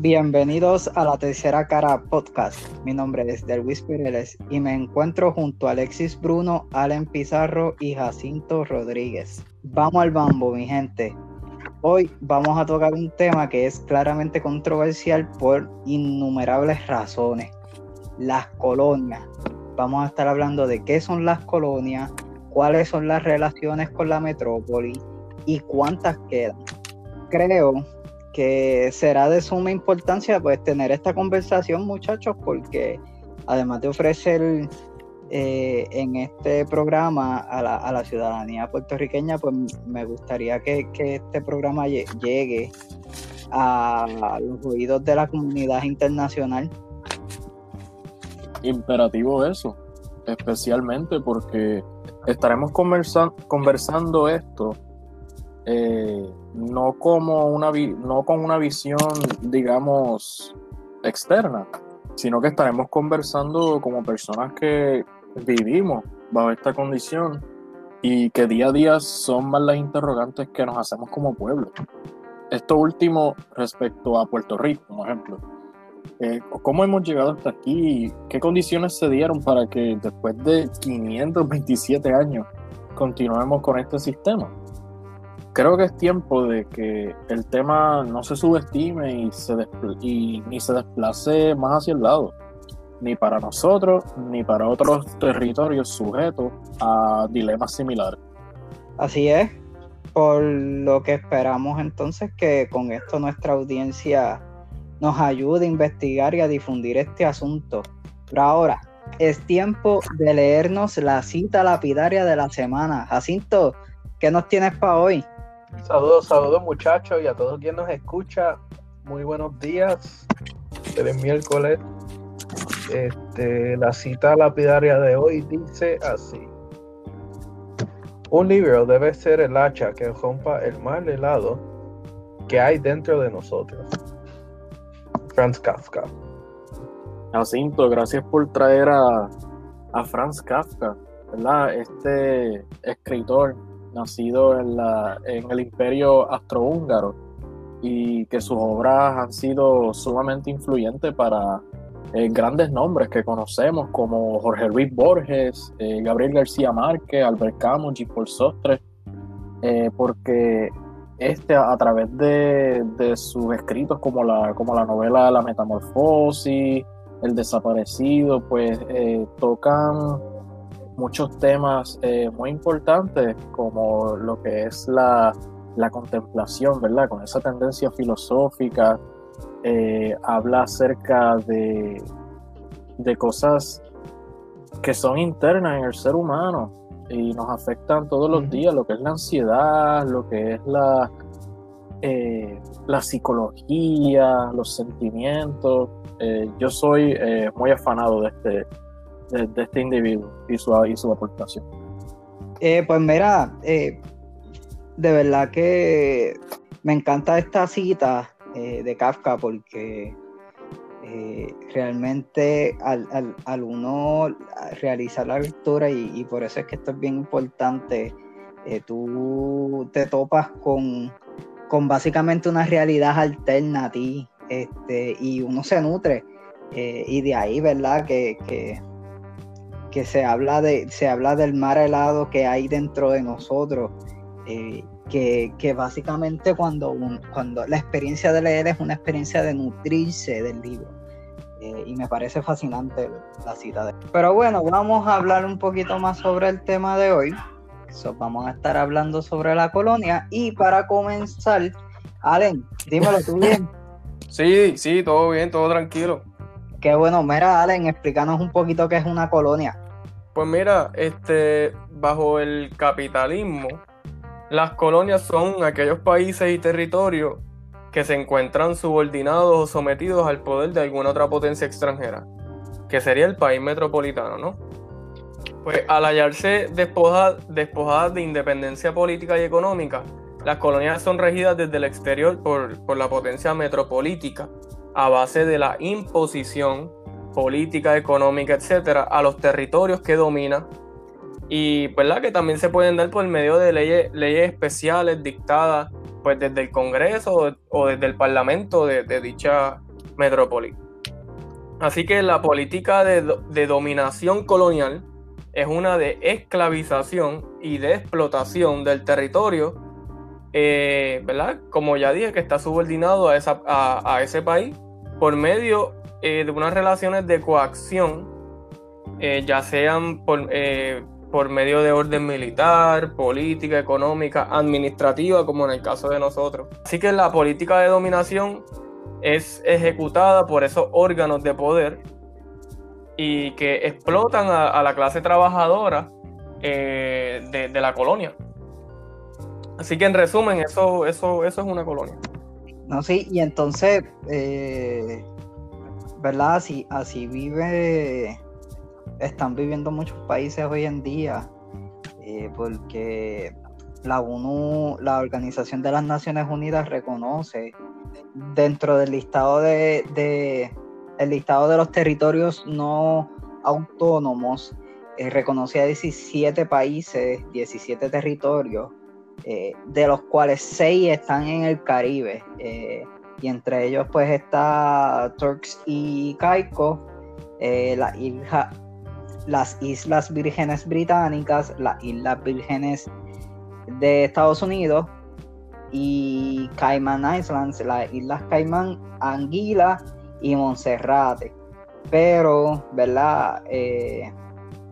Bienvenidos a la Tercera Cara Podcast. Mi nombre es Delwis Pireles y me encuentro junto a Alexis Bruno, Allen Pizarro y Jacinto Rodríguez. Vamos al bambo, mi gente. Hoy vamos a tocar un tema que es claramente controversial por innumerables razones. Las colonias. Vamos a estar hablando de qué son las colonias, cuáles son las relaciones con la metrópoli y cuántas quedan. Creo que será de suma importancia pues tener esta conversación muchachos porque además de ofrecer eh, en este programa a la, ciudadanía puertorriqueña pues me gustaría que, este programa llegue a los oídos de la comunidad internacional. Imperativo eso, especialmente porque estaremos conversando esto eh, no, como una no con una visión, digamos, externa, sino que estaremos conversando como personas que vivimos bajo esta condición y que día a día son más las interrogantes que nos hacemos como pueblo. Esto último respecto a Puerto Rico, por ejemplo. Eh, ¿Cómo hemos llegado hasta aquí? ¿Qué condiciones se dieron para que después de 527 años continuemos con este sistema? Creo que es tiempo de que el tema no se subestime y, se y ni se desplace más hacia el lado, ni para nosotros, ni para otros territorios sujetos a dilemas similares. Así es, por lo que esperamos entonces que con esto nuestra audiencia nos ayude a investigar y a difundir este asunto. Pero ahora, es tiempo de leernos la cita lapidaria de la semana. Jacinto, ¿qué nos tienes para hoy? Saludos, saludos muchachos y a todos quienes nos escucha. Muy buenos días. El miércoles. Este, la cita lapidaria de hoy dice así. Un libro debe ser el hacha que rompa el mal helado que hay dentro de nosotros. Franz Kafka. Jacinto, gracias por traer a, a Franz Kafka, ¿verdad? Este escritor nacido en, la, en el imperio astrohúngaro y que sus obras han sido sumamente influyentes para eh, grandes nombres que conocemos como Jorge Luis Borges, eh, Gabriel García Márquez, Albert Camus, G. Paul Sostre, eh, porque este a, través de, de, sus escritos como la, como la novela La Metamorfosis, El Desaparecido, pues tocan muchos temas eh, muy importantes como lo que es la, contemplación, ¿verdad? Con esa tendencia filosófica, eh, habla acerca de, de cosas que son internas en el ser humano y nos afectan todos los días, lo que es la ansiedad, lo que es la, eh, la psicología, los sentimientos. yo soy muy afanado de este, de, este individuo y su, y su aportación. Eh, pues mira, eh, de verdad que me encanta esta cita eh, de Kafka porque realmente al, uno realizar la lectura y, por eso es que esto es bien importante, tú te topas con, con básicamente una realidad alterna a ti este, y uno se nutre. y de ahí, ¿verdad? Que, que, que se habla, de, se habla del mar helado que hay dentro de nosotros, eh, que, básicamente cuando, cuando la experiencia de leer es una experiencia de nutrirse del libro. Eh, y me parece fascinante la cita de Pero bueno, vamos a hablar un poquito más sobre el tema de hoy. vamos a estar hablando sobre la colonia. Y para comenzar, Allen, dímelo tú bien. Sí, sí, todo bien, todo tranquilo. Qué bueno, mira, Allen, explícanos un poquito qué es una colonia. Pues mira, este, bajo el capitalismo, las colonias son aquellos países y territorios que se encuentran subordinados o sometidos al poder de alguna otra potencia extranjera, que sería el país metropolitano, ¿no? Pues al hallarse despojadas, de independencia política y económica, las colonias son regidas desde el exterior por, por la potencia metropolítica, a base de la imposición política, económica, etcétera, a los territorios que domina y ¿verdad? que también se pueden dar por medio de leyes, leyes especiales dictadas pues desde el Congreso o, desde el Parlamento de, dicha metrópoli. Así que la política de, dominación colonial es una de esclavización y de explotación del territorio, eh, ¿verdad? Como ya dije, que está subordinado a, ese país por medio eh, de unas relaciones de coacción, eh, ya sean por, por medio de orden militar, política, económica, administrativa, como en el caso de nosotros. Así que la política de dominación es ejecutada por esos órganos de poder y que explotan a, la clase trabajadora eh, de, la colonia. Así que en resumen, eso, eso, eso es una colonia. No, sí, y entonces, eh, ¿verdad? Así, así vive, están viviendo muchos países hoy en día, eh, porque la ONU, la Organización de las Naciones Unidas, reconoce dentro del listado de, el listado de los territorios no autónomos eh, reconocía 17 países, 17 territorios, eh, de los cuales 6 están en el Caribe. Eh, y entre ellos pues está Turks y Caicos, la las Islas Vírgenes Británicas, las Islas Vírgenes de Estados Unidos, y Cayman Islands, las Islas Caimán, Anguila y Monserrate. Pero, ¿verdad? Eh,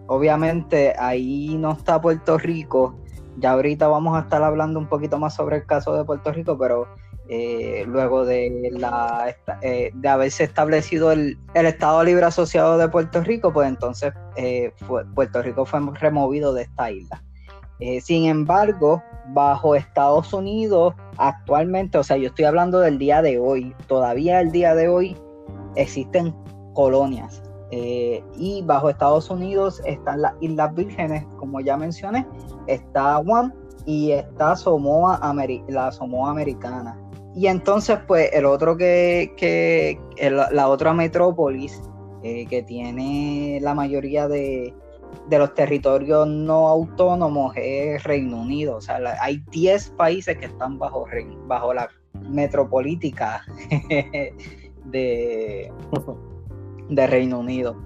obviamente ahí no está Puerto Rico. Ya ahorita vamos a estar hablando un poquito más sobre el caso de Puerto Rico, pero eh, luego de, la, eh, de haberse establecido el, Estado Libre Asociado de Puerto Rico, pues entonces Puerto Rico fue removido de esta isla. sin embargo, bajo Estados Unidos actualmente, o sea, yo estoy hablando del día de hoy, todavía el día de hoy existen colonias. Eh, y bajo Estados Unidos están las Islas Vírgenes, como ya mencioné, está Guam y está Samoa, la Samoa Americana. Y entonces, pues, el otro que, que la otra metrópolis eh, que tiene la mayoría de, de los territorios no autónomos es Reino Unido. O sea, hay 10 países que están bajo, bajo la metropolítica de, de Reino Unido.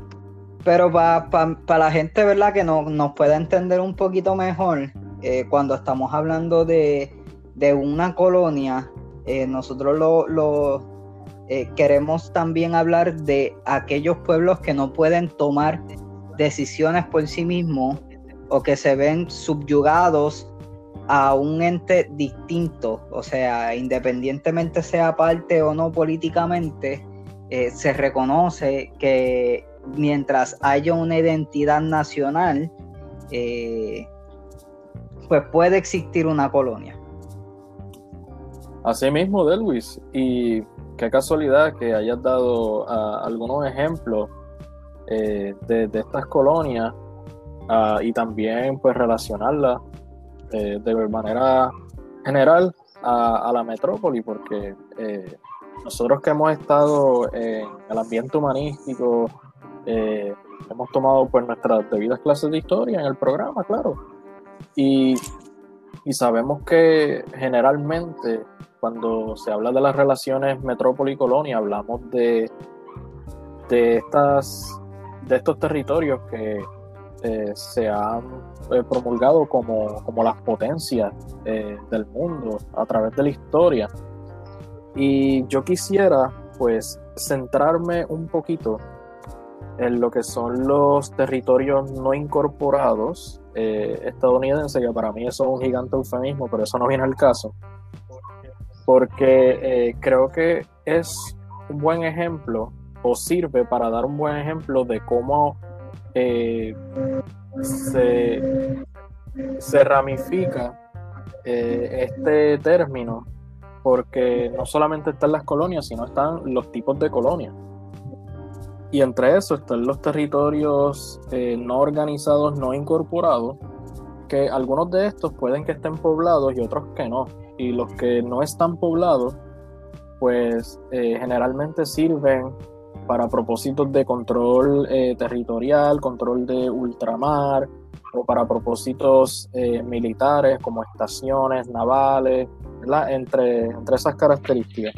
Pero para la gente, ¿verdad? Que no, nos pueda entender un poquito mejor, eh, cuando estamos hablando de, una colonia, eh, nosotros lo, eh, queremos también hablar de aquellos pueblos que no pueden tomar decisiones por sí mismos o que se ven subyugados a un ente distinto, o sea, independientemente sea parte o no políticamente, se reconoce que mientras haya una identidad nacional, eh, pues puede existir una colonia. Así mismo, Delwis, y qué casualidad que hayas dado ah, algunos ejemplos eh, de, estas colonias ah, y también pues relacionarla eh, de manera general a, la metrópoli, porque nosotros que hemos estado en el ambiente humanístico, hemos tomado pues nuestras debidas clases de historia en el programa, claro, y, y sabemos que generalmente cuando se habla de las relaciones metrópoli-colonia, hablamos de, de estas de estos territorios que eh, se han eh, promulgado como, las potencias eh, del mundo a través de la historia. Y yo quisiera pues centrarme un poquito en lo que son los territorios no incorporados estadounidenses, que para mí eso es un gigante eufemismo, pero eso no viene al caso, porque creo que es un buen ejemplo o sirve para dar un buen ejemplo de cómo eh, se, ramifica eh, este término, porque no solamente están las colonias, sino están los tipos de colonias. Y entre eso están los territorios eh, no organizados, no incorporados, que algunos de estos pueden que estén poblados y otros que no. Y los que no están poblados, pues generalmente sirven para propósitos de control eh, territorial, control de ultramar o para propósitos eh, militares como estaciones navales, Entre, entre esas características.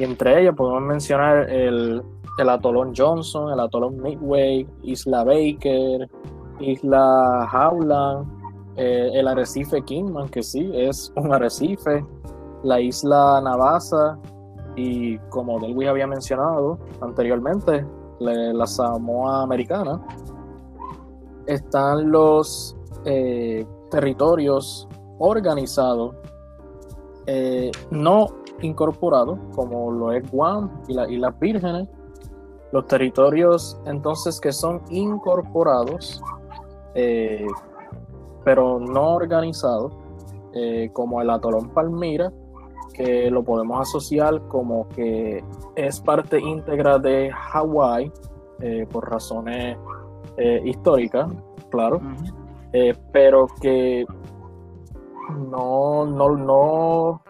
Y entre ellas podemos mencionar el, el atolón Johnson, el atolón Midway, Isla Baker, Isla Howland, eh, el arrecife Kingman, que sí, es un arrecife, la isla Navasa y como Delwis había mencionado anteriormente, la Samoa Americana, están los eh, territorios organizados, eh, no incorporados, como lo es Guam y, la, y las Vírgenes, los territorios entonces que son incorporados, eh, pero no organizados, como el atolón Palmira, que lo podemos asociar como que es parte íntegra de Hawái por razones eh, histórica, claro, eh, pero que no, no, no,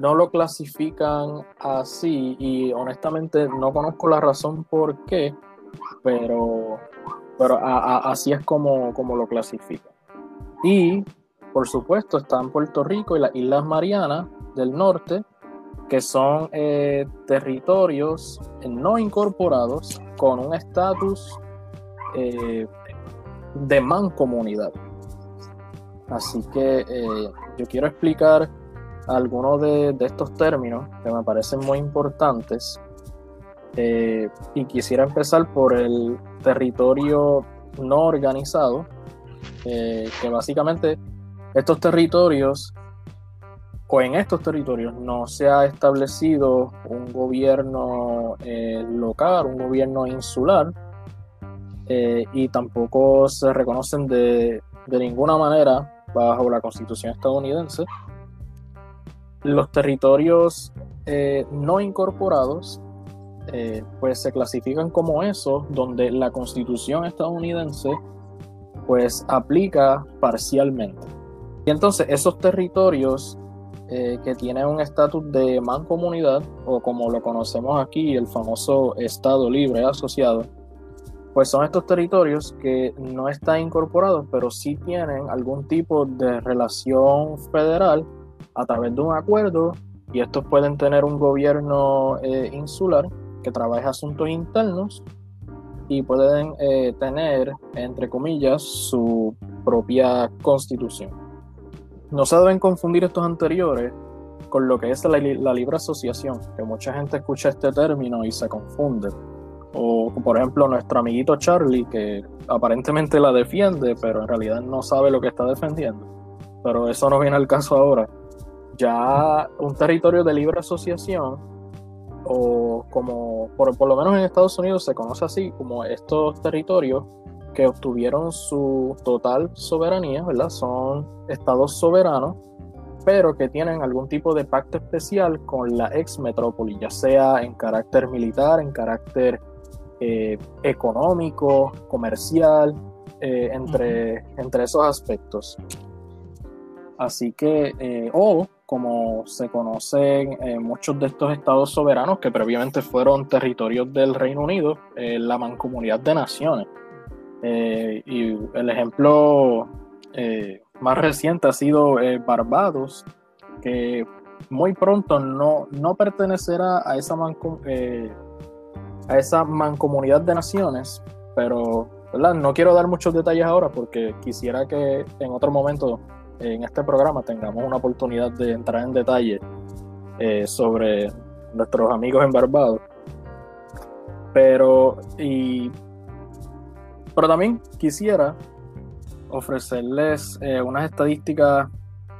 no lo clasifican así y honestamente no conozco la razón por qué, pero, pero así es como, como lo clasifican. Y por supuesto están Puerto Rico y las Islas Marianas del Norte, que son eh, territorios no incorporados con un estatus eh, de mancomunidad. Así que eh, yo quiero explicar algunos de, estos términos que me parecen muy importantes. Eh, y quisiera empezar por el territorio no organizado, que básicamente estos territorios, o en estos territorios, no se ha establecido un gobierno local, un gobierno insular, eh, y tampoco se reconocen de, ninguna manera bajo la constitución estadounidense. Los territorios eh, no incorporados eh, pues se clasifican como esos donde la constitución estadounidense pues aplica parcialmente. Y entonces esos territorios que tienen un estatus de mancomunidad o como lo conocemos aquí el famoso Estado Libre Asociado, pues son estos territorios que no están incorporados, pero sí tienen algún tipo de relación federal a través de un acuerdo y estos pueden tener un gobierno eh, insular que trabaje asuntos internos y pueden eh, tener, entre comillas, su propia constitución. No se deben confundir estos anteriores con lo que es la libre asociación, que mucha gente escucha este término y se confunde o por ejemplo nuestro amiguito Charlie, que aparentemente la defiende, pero en realidad no sabe lo que está defendiendo. Pero eso no viene al caso ahora. Ya un territorio de libre asociación, o como por, por lo menos en Estados Unidos se conoce así, como estos territorios que obtuvieron su total soberanía, ¿verdad? Son estados soberanos, pero que tienen algún tipo de pacto especial con la ex metrópoli, ya sea en carácter militar, en carácter eh, económico, comercial, eh, entre, entre esos aspectos. Así que, eh, o como se conocen muchos de estos estados soberanos que previamente fueron territorios del Reino Unido, la mancomunidad de naciones. y el ejemplo más reciente ha sido Barbados, que muy pronto no, no pertenecerá a esa mancomunidad a esa mancomunidad de naciones, pero no quiero dar muchos detalles ahora porque quisiera que en otro momento en este programa tengamos una oportunidad de entrar en detalle eh, sobre nuestros amigos en Barbados. Pero, y, pero también quisiera ofrecerles eh, unas estadísticas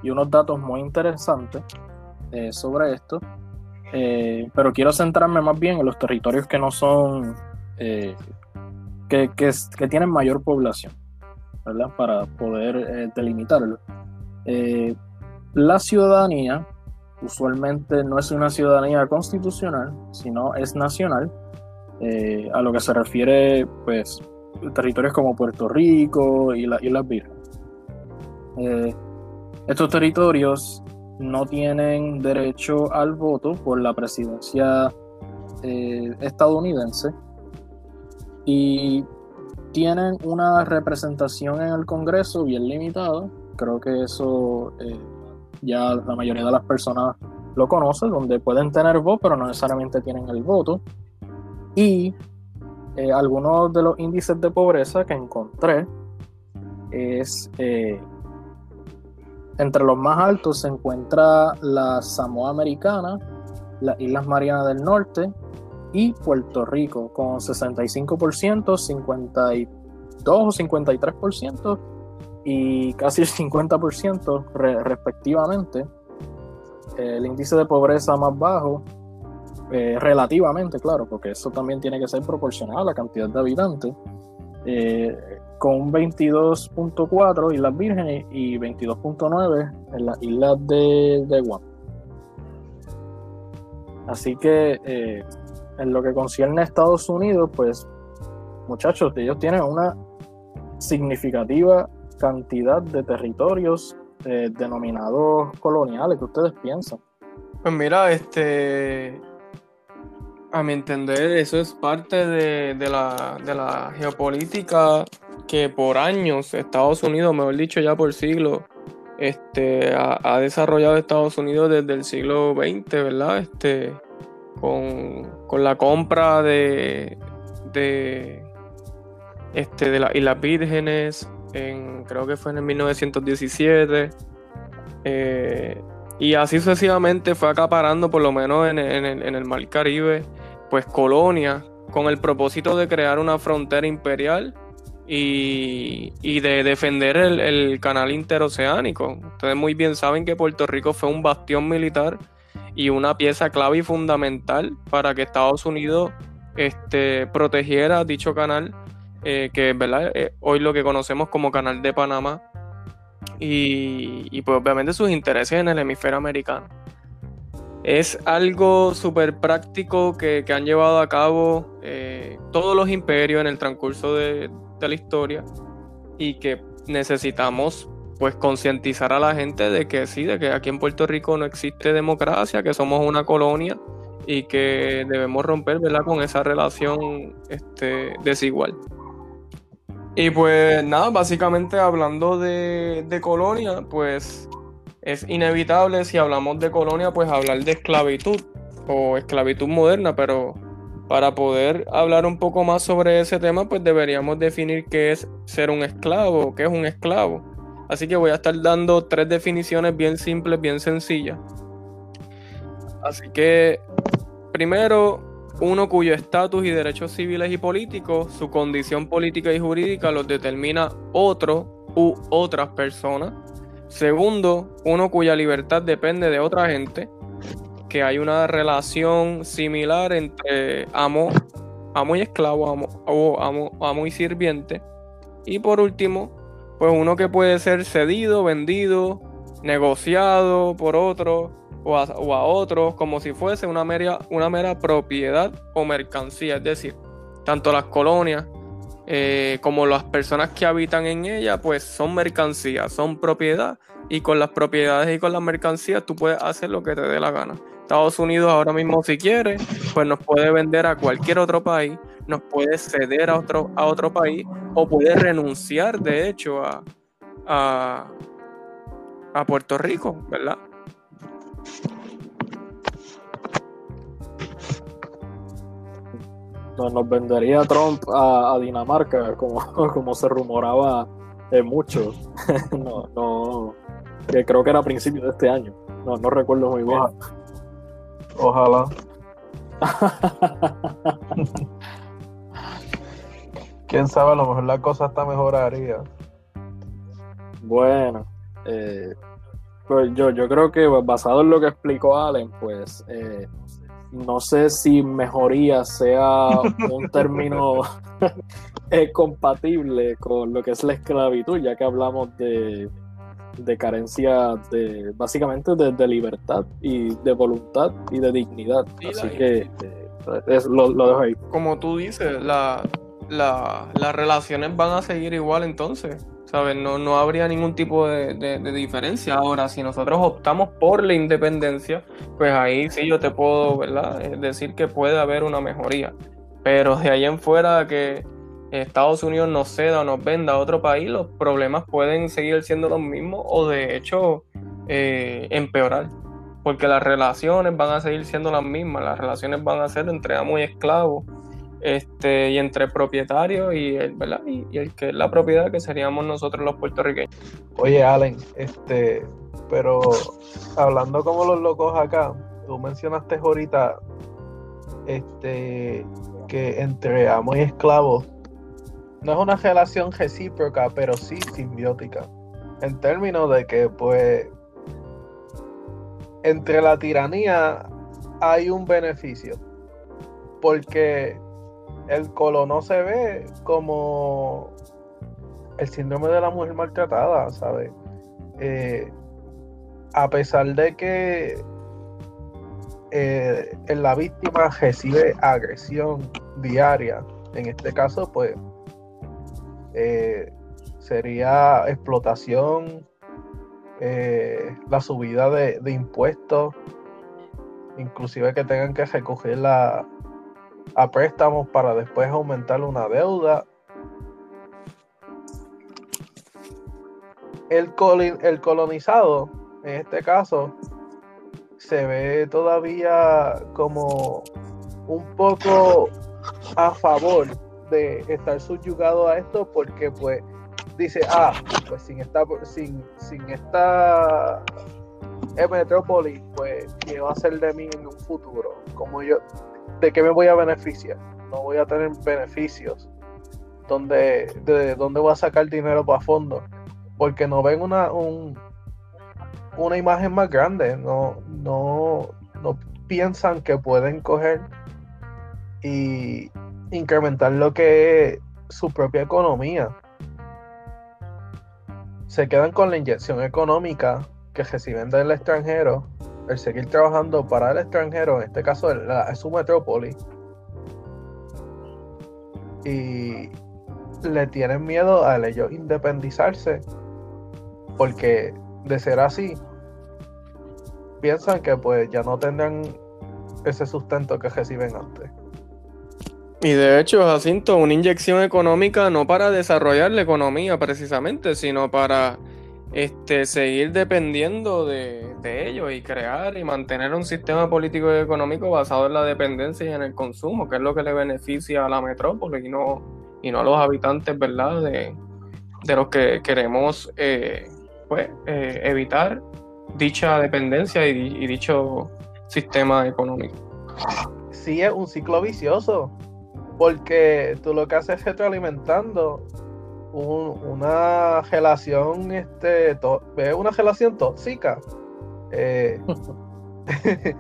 y unos datos muy interesantes eh, sobre esto pero quiero centrarme más bien en los territorios que no son, eh, que, que, tienen mayor población, ¿verdad? Para poder eh, la ciudadanía usualmente no es una ciudadanía constitucional, sino es nacional, a lo que se refiere, pues, territorios como Puerto Rico y, la, y las Vírgenes. estos territorios no tienen derecho al voto por la presidencia eh, estadounidense y tienen una representación en el Congreso bien limitada. Creo que eso eh, ya la mayoría de las personas lo conoce, donde pueden tener voz, pero no necesariamente tienen el voto. Y eh, algunos de los índices de pobreza que encontré es eh, entre los más altos se encuentra la Samoa Americana, las Islas Marianas del Norte y Puerto Rico con 65%, 52 o 53% y casi el 50% respectivamente. El índice de pobreza más bajo, eh, relativamente, claro, porque eso también tiene que ser proporcional a la cantidad de habitantes, eh, con un 22.4 Islas Vírgenes y 22.9 en las islas de, de Guam. Así que eh, en lo que concierne a Estados Unidos, pues muchachos, ellos tienen una significativa cantidad de territorios eh, denominados coloniales. ¿Qué ustedes piensan? Pues mira, este, a mi entender, eso es parte de, la, de, la, geopolítica que por años Estados Unidos, mejor dicho ya por siglos, este, ha, desarrollado Estados Unidos desde el siglo XX, ¿verdad? Este, con, la compra de, de, este, de las Islas Vírgenes, en, creo que fue en el 1917. Eh, y así sucesivamente fue acaparando, por lo menos en, en el Mar Caribe, pues colonias con el propósito de crear una frontera imperial y, de defender el, canal interoceánico. Ustedes muy bien saben que Puerto Rico fue un bastión militar y una pieza clave y fundamental para que Estados Unidos este, protegiera dicho canal, eh, que ¿verdad? Eh, hoy lo que conocemos como Canal de Panamá, y, y pues obviamente sus intereses en el hemisferio americano. Es algo súper práctico que, han llevado a cabo eh, todos los imperios en el transcurso de, la historia y que necesitamos pues concientizar a la gente de que sí, de que aquí en Puerto Rico no existe democracia, que somos una colonia y que debemos romper ¿verdad? con esa relación este, desigual. Y pues nada, básicamente hablando de, de colonia, pues es inevitable si hablamos de colonia, pues hablar de esclavitud o esclavitud moderna, pero para poder hablar un poco más sobre ese tema, pues deberíamos definir qué es ser un esclavo, qué es un esclavo. Así que voy a estar dando tres definiciones bien simples, bien sencillas. Así que, primero, uno cuyo estatus y derechos civiles y políticos, su condición política y jurídica los determina otro u otras personas. Segundo, uno cuya libertad depende de otra gente, que hay una relación similar entre amo, amo y esclavo, amo, o amo, amo y sirviente. Y por último, pues uno que puede ser cedido, vendido, negociado por otro o a, otros como si fuese una mera, una mera propiedad o mercancía. Es decir, tanto las colonias eh, como las personas que habitan en ella, pues son mercancías, son propiedad, y con las propiedades y con las mercancías tú puedes hacer lo que te dé la gana. Estados Unidos ahora mismo si quiere, pues nos puede vender a cualquier otro país, nos puede ceder a otro, a otro país o puede renunciar de hecho a, a, a Puerto Rico, ¿verdad? Nos vendería Trump a, Dinamarca, como, como se rumoraba eh, mucho. no, no, creo que era a principios de este año. No, no recuerdo muy bien. Ojalá. Quién sabe, a lo mejor la cosa está mejoraría. Bueno, eh, pues yo, yo creo que basado en lo que explicó Allen, pues eh, no sé si mejoría sea un término eh, compatible con lo que es la esclavitud, ya que hablamos de, carencia de básicamente de, libertad y de voluntad y de dignidad. Así que eh, lo, dejo ahí. Como tú dices, las relaciones van a seguir igual entonces. ¿sabes? No, no habría ningún tipo de, diferencia. Ahora, si nosotros optamos por la independencia, pues ahí sí yo te puedo, ¿verdad? Eh, decir que puede haber una mejoría. Pero de ahí en fuera que Estados Unidos nos ceda o nos venda a otro país, los problemas pueden seguir siendo los mismos o de hecho eh, empeorar. porque las relaciones van a seguir siendo las mismas, las relaciones van a ser entre amo y esclavo, este, y entre propietario y el, ¿verdad? Y, el que es la propiedad que seríamos nosotros los puertorriqueños. Oye, Allen, este, pero hablando como los locos acá, tú mencionaste ahorita este que entre amo y esclavo no es una relación recíproca, pero sí simbiótica. En términos de que, pues, entre la tiranía hay un beneficio. Porque el colono se ve como el síndrome de la mujer maltratada, ¿sabes? Eh, a pesar de que eh, la víctima recibe agresión diaria, en este caso, pues eh, sería explotación, la subida de, de, impuestos, inclusive que tengan que recoger la, a préstamos para después aumentar una deuda. El, el colonizado, en este caso, se ve todavía como un poco a favor de estar subyugado a esto porque pues dice, ah, pues sin esta, sin, sin esta metrópoli, pues ¿qué va a ser de mí en un futuro? Como yo, ¿de qué me voy a beneficiar? No voy a tener beneficios. ¿Dónde, de dónde voy a sacar dinero para fondo? Porque no ven una, una imagen más grande. No, no, no piensan que pueden coger y incrementar lo que es su propia economía. Se quedan con la inyección económica que reciben del extranjero el seguir trabajando para el extranjero, en este caso es su metrópoli, y le tienen miedo a ellos independizarse, porque de ser así, piensan que pues ya no tendrán ese sustento que reciben antes. Y de hecho, Jacinto, una inyección económica no para desarrollar la economía precisamente, sino para este, seguir dependiendo de, ellos y crear y mantener un sistema político y económico basado en la dependencia y en el consumo, que es lo que le beneficia a la metrópoli y no, y no a los habitantes, ¿verdad? De, los que queremos eh, pues, eh, evitar dicha dependencia y, y dicho sistema económico. Sí, es un ciclo vicioso, porque tú lo que haces es retroalimentando una relación, este, una relación tóxica. Eh,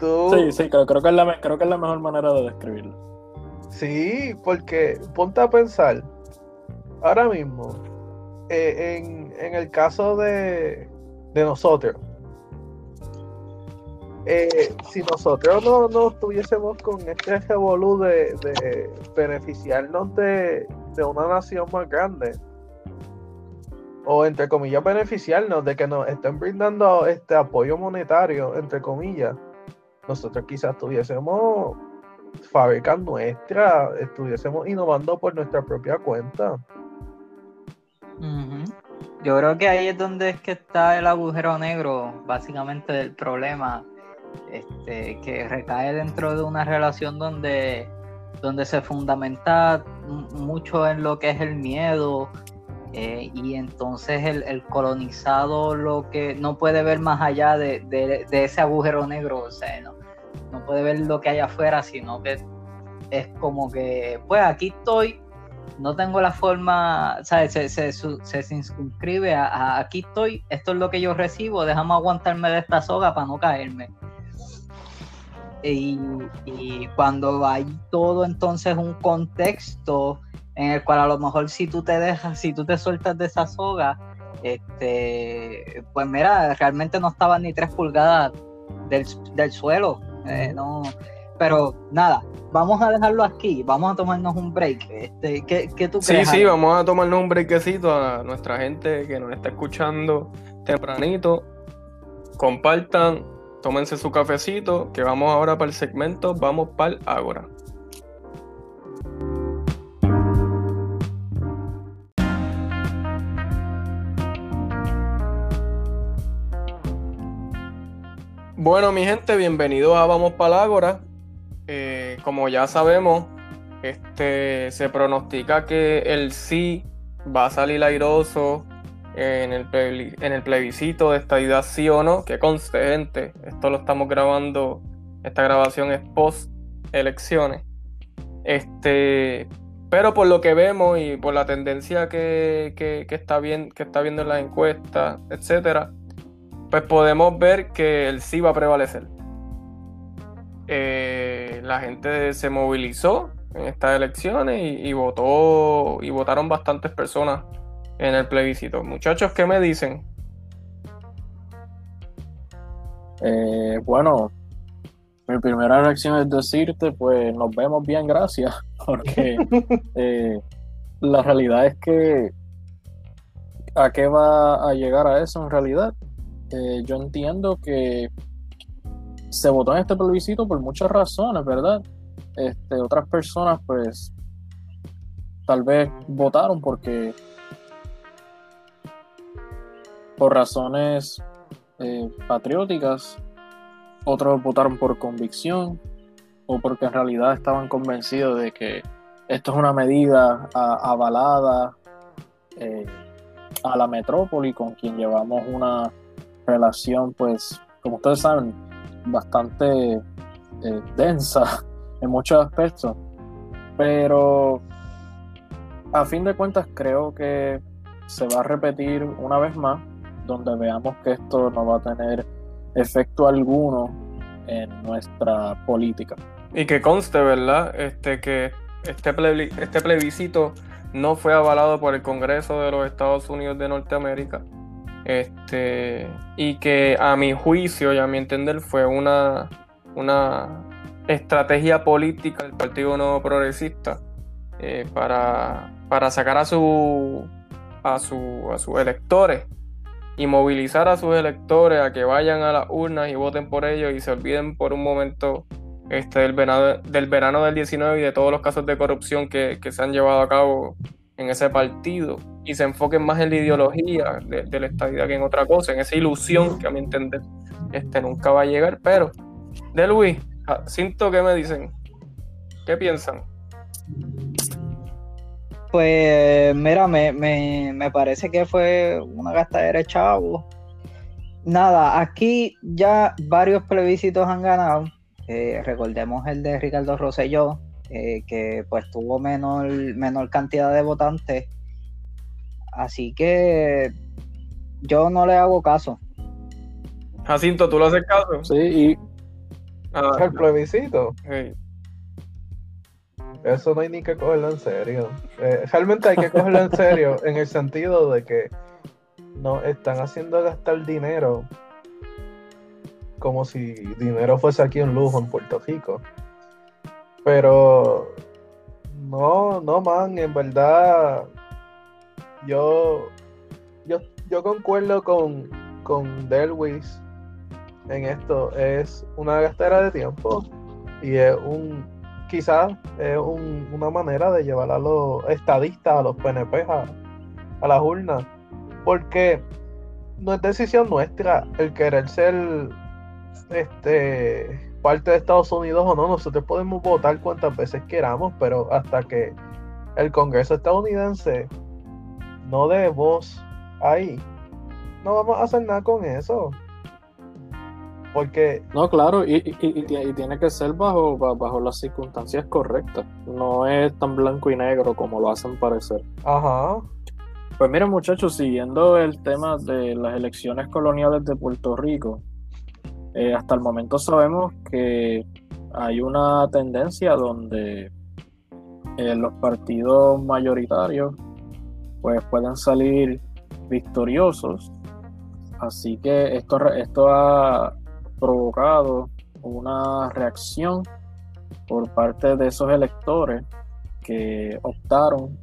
sí, sí, creo, que es la, creo que es la mejor manera de describirlo. Sí, porque ponte a pensar, ahora mismo, eh, en, el caso de, de nosotros, eh, si nosotros no, no estuviésemos con este revolú de, de beneficiarnos de, de una nación más grande. O entre comillas beneficiarnos de que nos estén brindando este apoyo monetario, entre comillas. Nosotros quizás estuviésemos fabricando nuestra, estuviésemos innovando por nuestra propia cuenta. Yo creo que ahí es donde es que está el agujero negro, básicamente del problema, este, que recae dentro de una relación donde donde se fundamenta mucho en lo que es el miedo eh, y entonces el, colonizado lo que no puede ver más allá de, ese agujero negro, o sea, no, no, puede ver lo que hay afuera, sino que es como que, pues aquí estoy, no tengo la forma, ¿sabes? Se, se, se, se inscribe a, aquí estoy, esto es lo que yo recibo, déjame aguantarme de esta soga para no caerme. Y, cuando hay todo entonces un contexto en el cual a lo mejor si tú te dejas, si tú te sueltas de esa soga, este, pues mira, realmente no estaban ni tres pulgadas del, suelo, eh, no, pero nada, vamos a dejarlo aquí, vamos a tomarnos un break. Este, ¿qué, ¿Qué tú crees? Sí, sí, vamos a tomarnos un breakcito a nuestra gente que nos está escuchando tempranito. Compartan, tómense su cafecito, que vamos ahora para el segmento, vamos para el Ágora. Bueno, mi gente, bienvenidos a Vamos Palágora. Eh, como ya sabemos, este, se pronostica que el sí va a salir airoso en el, plebiscito de esta idea sí o no, que conste, gente, esto lo estamos grabando, esta grabación es post elecciones. Este, pero por lo que vemos y por la tendencia que, está, bien, viendo en las encuestas, etcétera, pues podemos ver que el sí va a prevalecer. Eh, la gente se movilizó en estas elecciones y, votó y votaron bastantes personas en el plebiscito. Muchachos, ¿qué me dicen? Eh, bueno, mi primera reacción es decirte, pues nos vemos bien, gracias, porque eh, la realidad es que ¿a qué va a llegar a eso en realidad? Eh, yo entiendo que se votó en este plebiscito por muchas razones, ¿verdad? Este, otras personas, pues, tal vez votaron porque por razones eh, patrióticas, otros votaron por convicción o porque en realidad estaban convencidos de que esto es una medida avalada eh, a la metrópoli con quien llevamos una relación, pues, como ustedes saben, bastante eh, densa en muchos aspectos. Pero a fin de cuentas creo que se va a repetir una vez más, donde veamos que esto no va a tener efecto alguno en nuestra política. Y que conste, ¿verdad? Este que este, este plebiscito no fue avalado por el Congreso de los Estados Unidos de Norteamérica. Este, y que a mi juicio y a mi entender fue una, una estrategia política del Partido Nuevo Progresista eh, para, para, sacar a, su, a, su, a sus electores y movilizar a sus electores a que vayan a las urnas y voten por ellos y se olviden por un momento este, del, verano, del verano del 19 y de todos los casos de corrupción que, que se han llevado a cabo en ese partido y se enfoquen más en la ideología de, la estadía que en otra cosa, en esa ilusión que a mi entender este, nunca va a llegar. Pero, de Luis, siento que me dicen, ¿qué piensan? Pues mira, me, me, parece que fue una gastadera de chavo. Nada, aquí ya varios plebiscitos han ganado. Eh, recordemos el de Ricardo Rosselló, eh, que pues tuvo menor, menor cantidad de votantes. Así que yo no le hago caso. Jacinto, ¿tú lo haces caso? Sí, y... Ah, el plebiscito. Eso no hay ni que cogerlo en serio. Eh, realmente hay que cogerlo en serio en el sentido de que nos están haciendo gastar dinero como si dinero fuese aquí un lujo en Puerto Rico. Pero no, no, man, en verdad yo, yo, yo concuerdo con, con Delwis en esto. Es una gastera de tiempo y es un, quizás es una manera de llevar a los estadistas, a los PNP a, a las urnas. Porque no es decisión nuestra el querer ser este parte de Estados Unidos o no, nosotros podemos votar cuantas veces queramos, pero hasta que el Congreso estadounidense no dé voz ahí, no vamos a hacer nada con eso. Porque. No, claro, y, tiene que ser bajo, bajo las circunstancias correctas. No es tan blanco y negro como lo hacen parecer. Ajá. Pues miren, muchachos, siguiendo el tema de las elecciones coloniales de Puerto Rico, eh, hasta el momento sabemos que hay una tendencia donde eh, los partidos mayoritarios pues pueden salir victoriosos. Así que esto, esto ha provocado una reacción por parte de esos electores que optaron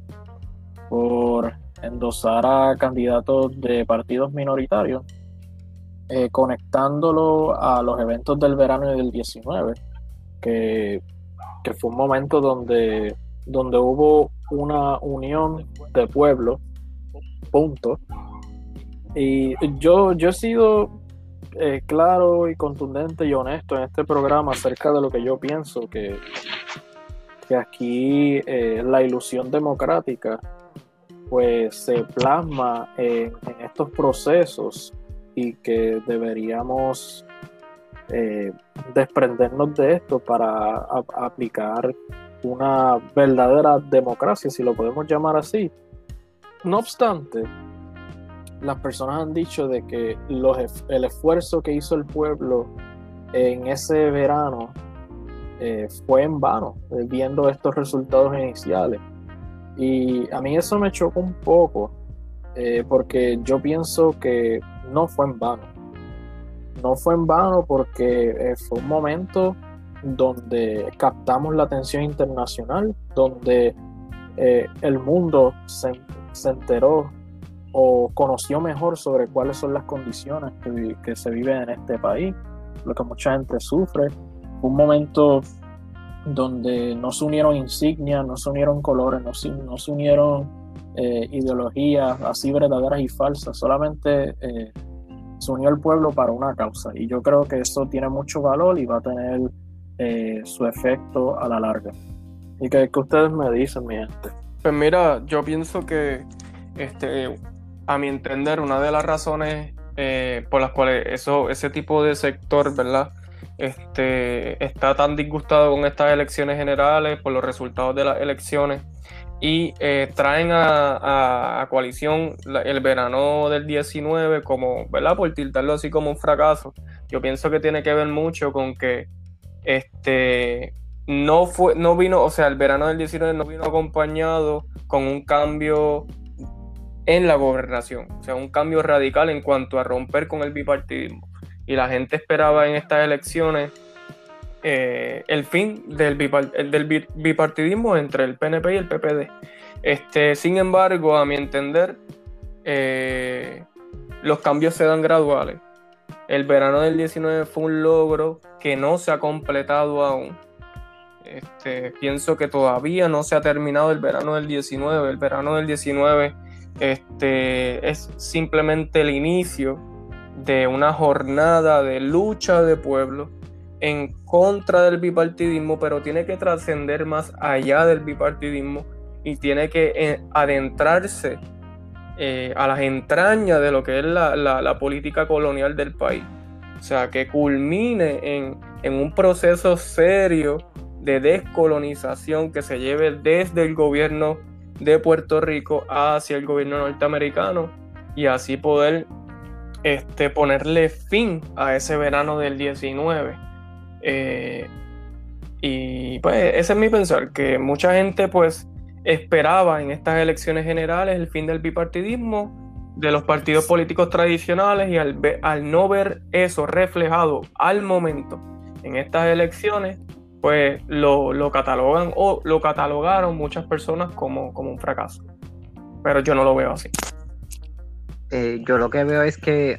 por endosar a candidatos de partidos minoritarios eh, conectándolo a los eventos del verano del 19, que, fue un momento donde, donde hubo una unión de pueblo, punto. Y yo, yo he sido eh, claro y contundente y honesto en este programa acerca de lo que yo pienso, que, que aquí eh, la ilusión democrática pues se plasma en, estos procesos y que deberíamos eh, desprendernos de esto para aplicar una verdadera democracia, si lo podemos llamar así. No obstante, las personas han dicho de que el esfuerzo que hizo el pueblo en ese verano eh, fue en vano, eh, viendo estos resultados iniciales. Y a mí eso me chocó un poco, eh, porque yo pienso que no fue en vano. No fue en vano porque fue un momento donde captamos la atención internacional, donde el mundo se, se enteró o conoció mejor sobre cuáles son las condiciones que, se viven en este país, lo que mucha gente sufre. Un momento donde no se unieron insignias, no se unieron colores, no se, no se unieron eh, ideologías así verdaderas y falsas, solamente eh, se unió el pueblo para una causa. Y yo creo que eso tiene mucho valor y va a tener eh, su efecto a la larga. ¿Y que, ustedes me dicen, mi gente? Pues mira, yo pienso que este, a mi entender, una de las razones eh, por las cuales eso, ese tipo de sector, ¿verdad? Este, está tan disgustado con estas elecciones generales, por los resultados de las elecciones, y eh, traen a, coalición el verano del 19 como, ¿verdad? Por tildarlo así como un fracaso. Yo pienso que tiene que ver mucho con que este, no, fue, no vino, o sea, el verano del 19 no vino acompañado con un cambio en la gobernación. O sea, un cambio radical en cuanto a romper con el bipartidismo. Y la gente esperaba en estas elecciones eh, el fin del, bipartidismo entre el PNP y el PPD. Este, sin embargo, a mi entender, eh, los cambios se dan graduales. El verano del 19 fue un logro que no se ha completado aún. Este, pienso que todavía no se ha terminado el verano del 19. El verano del 19 este, es simplemente el inicio de una jornada de lucha de pueblo en contra del bipartidismo, pero tiene que trascender más allá del bipartidismo y tiene que eh, adentrarse eh, a las entrañas de lo que es la, política colonial del país. O sea, que culmine en, en un proceso serio de descolonización que se lleve desde el gobierno de Puerto Rico hacia el gobierno norteamericano y así poder este, ponerle fin a ese verano del 19. Eh, y pues ese es mi pensar, que mucha gente pues esperaba en estas elecciones generales el fin del bipartidismo, de los partidos políticos tradicionales y al, al no ver eso reflejado al momento en estas elecciones, pues lo, catalogan o lo catalogaron muchas personas como, un fracaso. Pero yo no lo veo así. Eh, yo lo que veo es que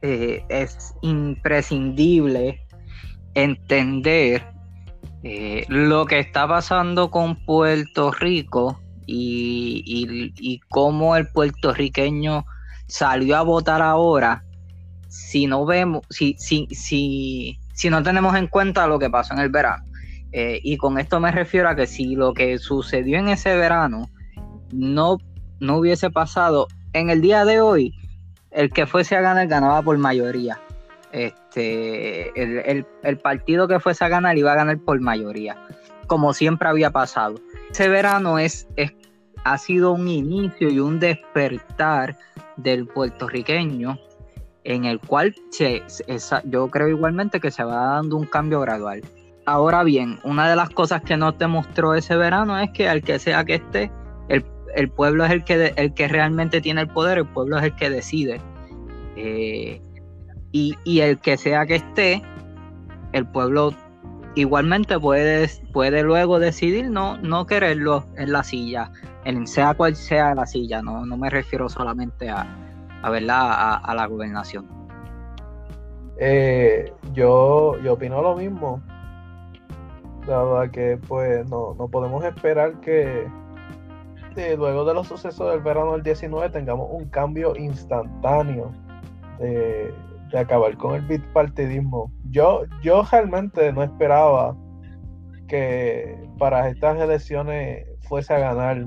eh, es imprescindible entender eh, lo que está pasando con Puerto Rico y, y, cómo el puertorriqueño salió a votar ahora si no vemos, si, si, si, si no tenemos en cuenta lo que pasó en el verano. Eh, y con esto me refiero a que si lo que sucedió en ese verano no, no hubiese pasado en el día de hoy, el que fuese a ganar ganaba por mayoría. Este, el, partido que fuese a ganar iba a ganar por mayoría, como siempre había pasado. Ese verano es, es, ha sido un inicio y un despertar del puertorriqueño en el cual yo creo igualmente que se va dando un cambio gradual. Ahora bien, una de las cosas que nos demostró ese verano es que al que sea que esté, el, pueblo es el que, el que realmente tiene el poder, el pueblo es el que decide. Eh, y, el que sea que esté, el pueblo igualmente puede, puede luego decidir no, no quererlo en la silla, en sea cual sea la silla, no, no me refiero solamente a, a, ¿verdad? a, la gobernación. Eh, yo, yo opino lo mismo. La verdad que pues no, podemos esperar que luego de los sucesos del verano del 19 tengamos un cambio instantáneo de, de acabar con el bipartidismo. Yo, yo realmente no esperaba que para estas elecciones fuese a ganar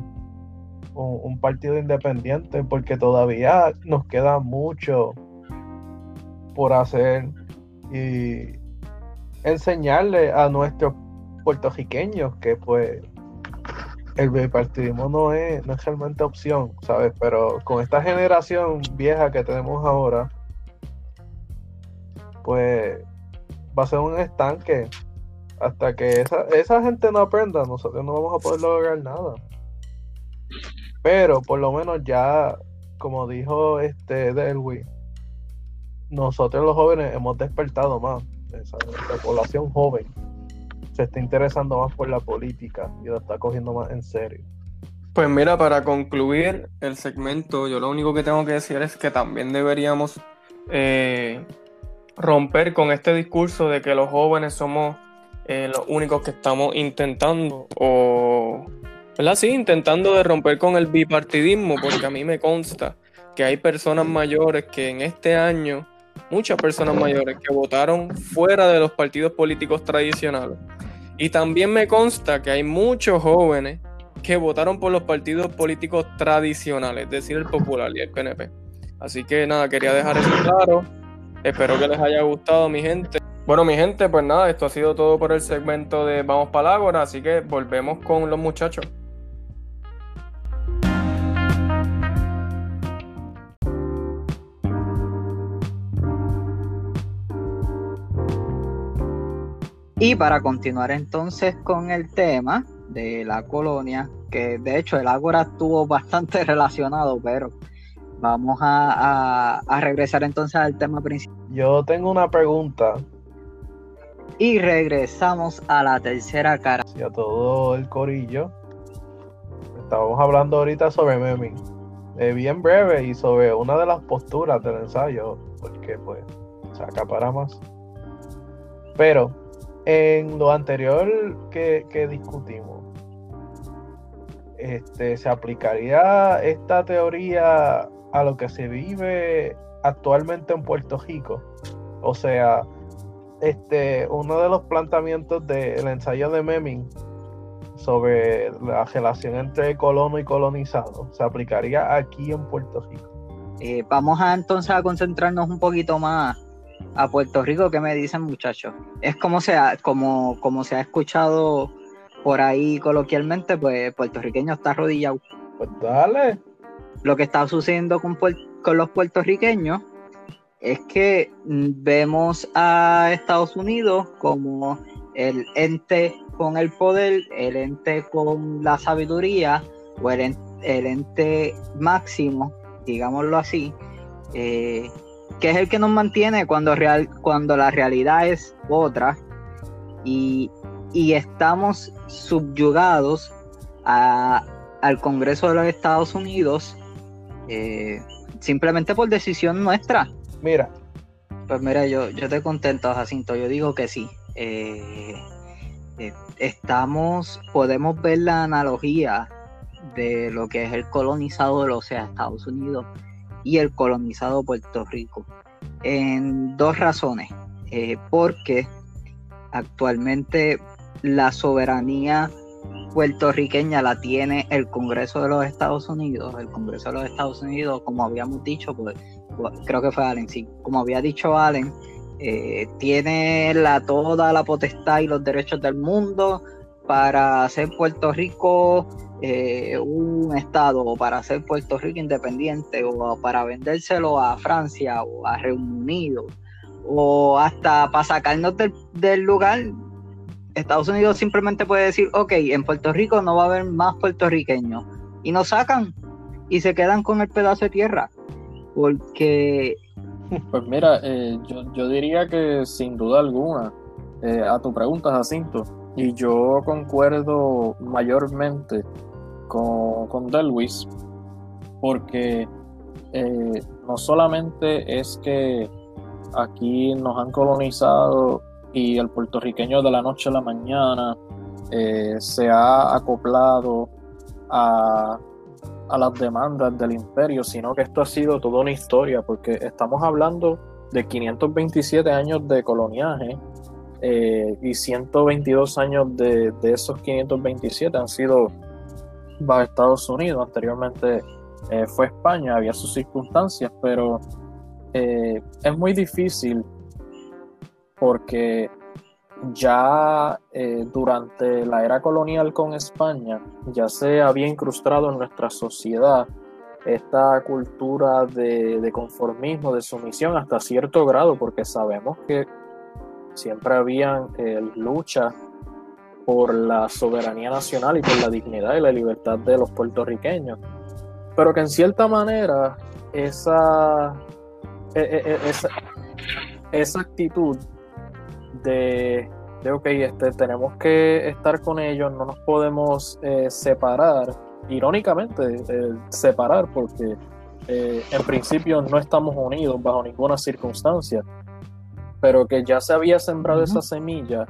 un, un, partido independiente, porque todavía nos queda mucho por hacer y enseñarle a nuestros puertorriqueños que pues el bipartidismo no es, no es realmente opción, ¿sabes? Pero con esta generación vieja que tenemos ahora, pues va a ser un estanque. Hasta que esa, esa gente no aprenda, nosotros no vamos a poder lograr nada. Pero por lo menos ya, como dijo este Delwy, nosotros los jóvenes hemos despertado más. Esa, la población joven se está interesando más por la política y lo está cogiendo más en serio. Pues mira, para concluir el segmento, yo lo único que tengo que decir es que también deberíamos eh, romper con este discurso de que los jóvenes somos eh, los únicos que estamos intentando o, ¿verdad? Sí, intentando de romper con el bipartidismo, porque a mí me consta que hay personas mayores que en este año, muchas personas mayores que votaron fuera de los partidos políticos tradicionales. Y también me consta que hay muchos jóvenes que votaron por los partidos políticos tradicionales, es decir, el Popular y el PNP. Así que nada, quería dejar eso claro. Espero que les haya gustado, mi gente. Bueno, mi gente, pues nada, esto ha sido todo por el segmento de Vamos para así que volvemos con los muchachos. Y para continuar entonces con el tema de la colonia, que de hecho el Ágora estuvo bastante relacionado, pero vamos a, a, a, regresar entonces al tema principal. Yo tengo una pregunta. Y regresamos a la tercera cara. Y a todo el corillo. Estábamos hablando ahorita sobre Meming. Eh, bien breve y sobre una de las posturas del ensayo, porque pues se acapara más. Pero en lo anterior que, discutimos, este, ¿se aplicaría esta teoría a lo que se vive actualmente en Puerto Rico? O sea, este, uno de los planteamientos del ensayo de Meming sobre la relación entre colono y colonizado se aplicaría aquí en Puerto Rico. Eh, vamos a entonces a concentrarnos un poquito más a Puerto Rico, ¿qué me dicen muchachos? Es como se ha, como, como se ha escuchado por ahí coloquialmente, pues puertorriqueño está arrodillado. Pues dale. Lo que está sucediendo con, con los puertorriqueños es que vemos a Estados Unidos como el ente con el poder, el ente con la sabiduría o el, el ente máximo, digámoslo así, eh, que es el que nos mantiene cuando, real, cuando la realidad es otra y, y estamos subyugados a, al Congreso de los Estados Unidos eh, simplemente por decisión nuestra. Mira. Pues mira, yo, yo te contento, Jacinto, yo digo que sí. Eh, eh, estamos, podemos ver la analogía de lo que es el colonizado de los Estados Unidos y el colonizado Puerto Rico. En dos razones. Eh, porque actualmente la soberanía puertorriqueña la tiene el Congreso de los Estados Unidos. El Congreso de los Estados Unidos, como habíamos dicho, pues creo que fue Allen, sí, como había dicho Allen, eh, tiene la, toda la potestad y los derechos del mundo para hacer Puerto Rico eh, un estado para hacer Puerto Rico independiente o para vendérselo a Francia o a Reino Unido o hasta para sacarnos del, del lugar Estados Unidos simplemente puede decir, ok, en Puerto Rico no va a haber más puertorriqueños. Y nos sacan y se quedan con el pedazo de tierra. Porque... Pues mira, eh, yo, yo, diría que sin duda alguna, eh, a tu pregunta, Jacinto, y yo concuerdo mayormente con, con Delwis, porque eh, no solamente es que aquí nos han colonizado y el puertorriqueño de la noche a la mañana eh, se ha acoplado a, a, las demandas del imperio, sino que esto ha sido toda una historia, porque estamos hablando de 527 años de coloniaje eh, y 122 años de, de, esos 527 han sido bajo Estados Unidos. Anteriormente eh, fue España, había sus circunstancias, pero eh, es muy difícil porque ya durante la era colonial con España ya se había incrustado en nuestra sociedad esta cultura de, conformismo, de sumisión hasta cierto grado, porque sabemos que siempre habían eh, luchas por la soberanía nacional y por la dignidad y la libertad de los puertorriqueños, pero que en cierta manera esa, e, e, e, esa, esa actitud de, de, ok, este, tenemos que estar con ellos, no nos podemos eh, separar, irónicamente, eh, separar, porque eh, en principio no estamos unidos bajo ninguna circunstancia, pero que ya se había sembrado esa semilla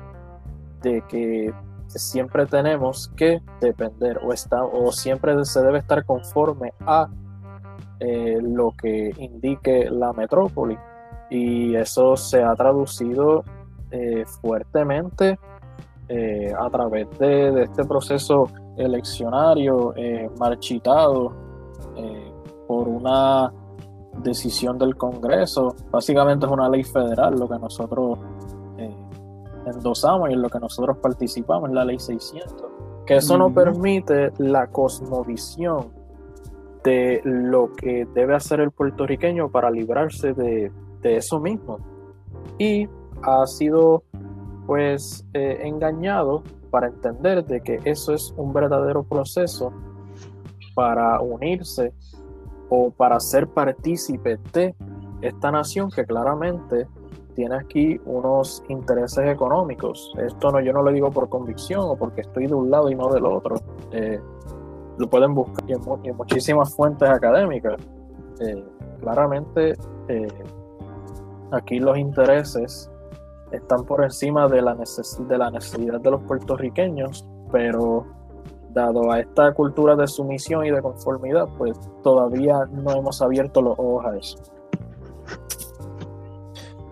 de que siempre tenemos que depender o, está, o siempre se debe estar conforme a eh, lo que indique la metrópoli. Y eso se ha traducido fuertemente a través de, este proceso eleccionario eh, marchitado eh, por una decisión del Congreso. Básicamente es una ley federal lo que nosotros eh, endosamos y en lo que nosotros participamos, en la ley 600. Que eso no permite la cosmovisión de lo que debe hacer el puertorriqueño para librarse de, de eso mismo. Y ha sido pues engañado para entender de que eso es un verdadero proceso para unirse o para ser partícipe de esta nación que claramente tiene aquí unos intereses económicos. Esto no, yo no lo digo por convicción o porque estoy de un lado y no del otro. Eh, lo pueden buscar en, muchísimas fuentes académicas. Eh, claramente eh, aquí los intereses están por encima de la, de la necesidad de los puertorriqueños, pero dado a esta cultura de sumisión y de conformidad, pues todavía no hemos abierto los ojos a eso.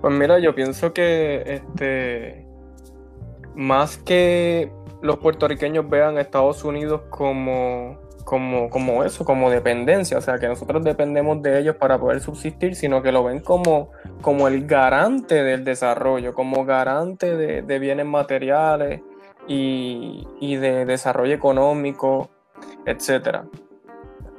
Pues mira, yo pienso que este más que los puertorriqueños vean a Estados Unidos como como, como eso, como dependencia, o sea, que nosotros dependemos de ellos para poder subsistir, sino que lo ven como, como el garante del desarrollo, como garante de, bienes materiales y, de desarrollo económico, etc.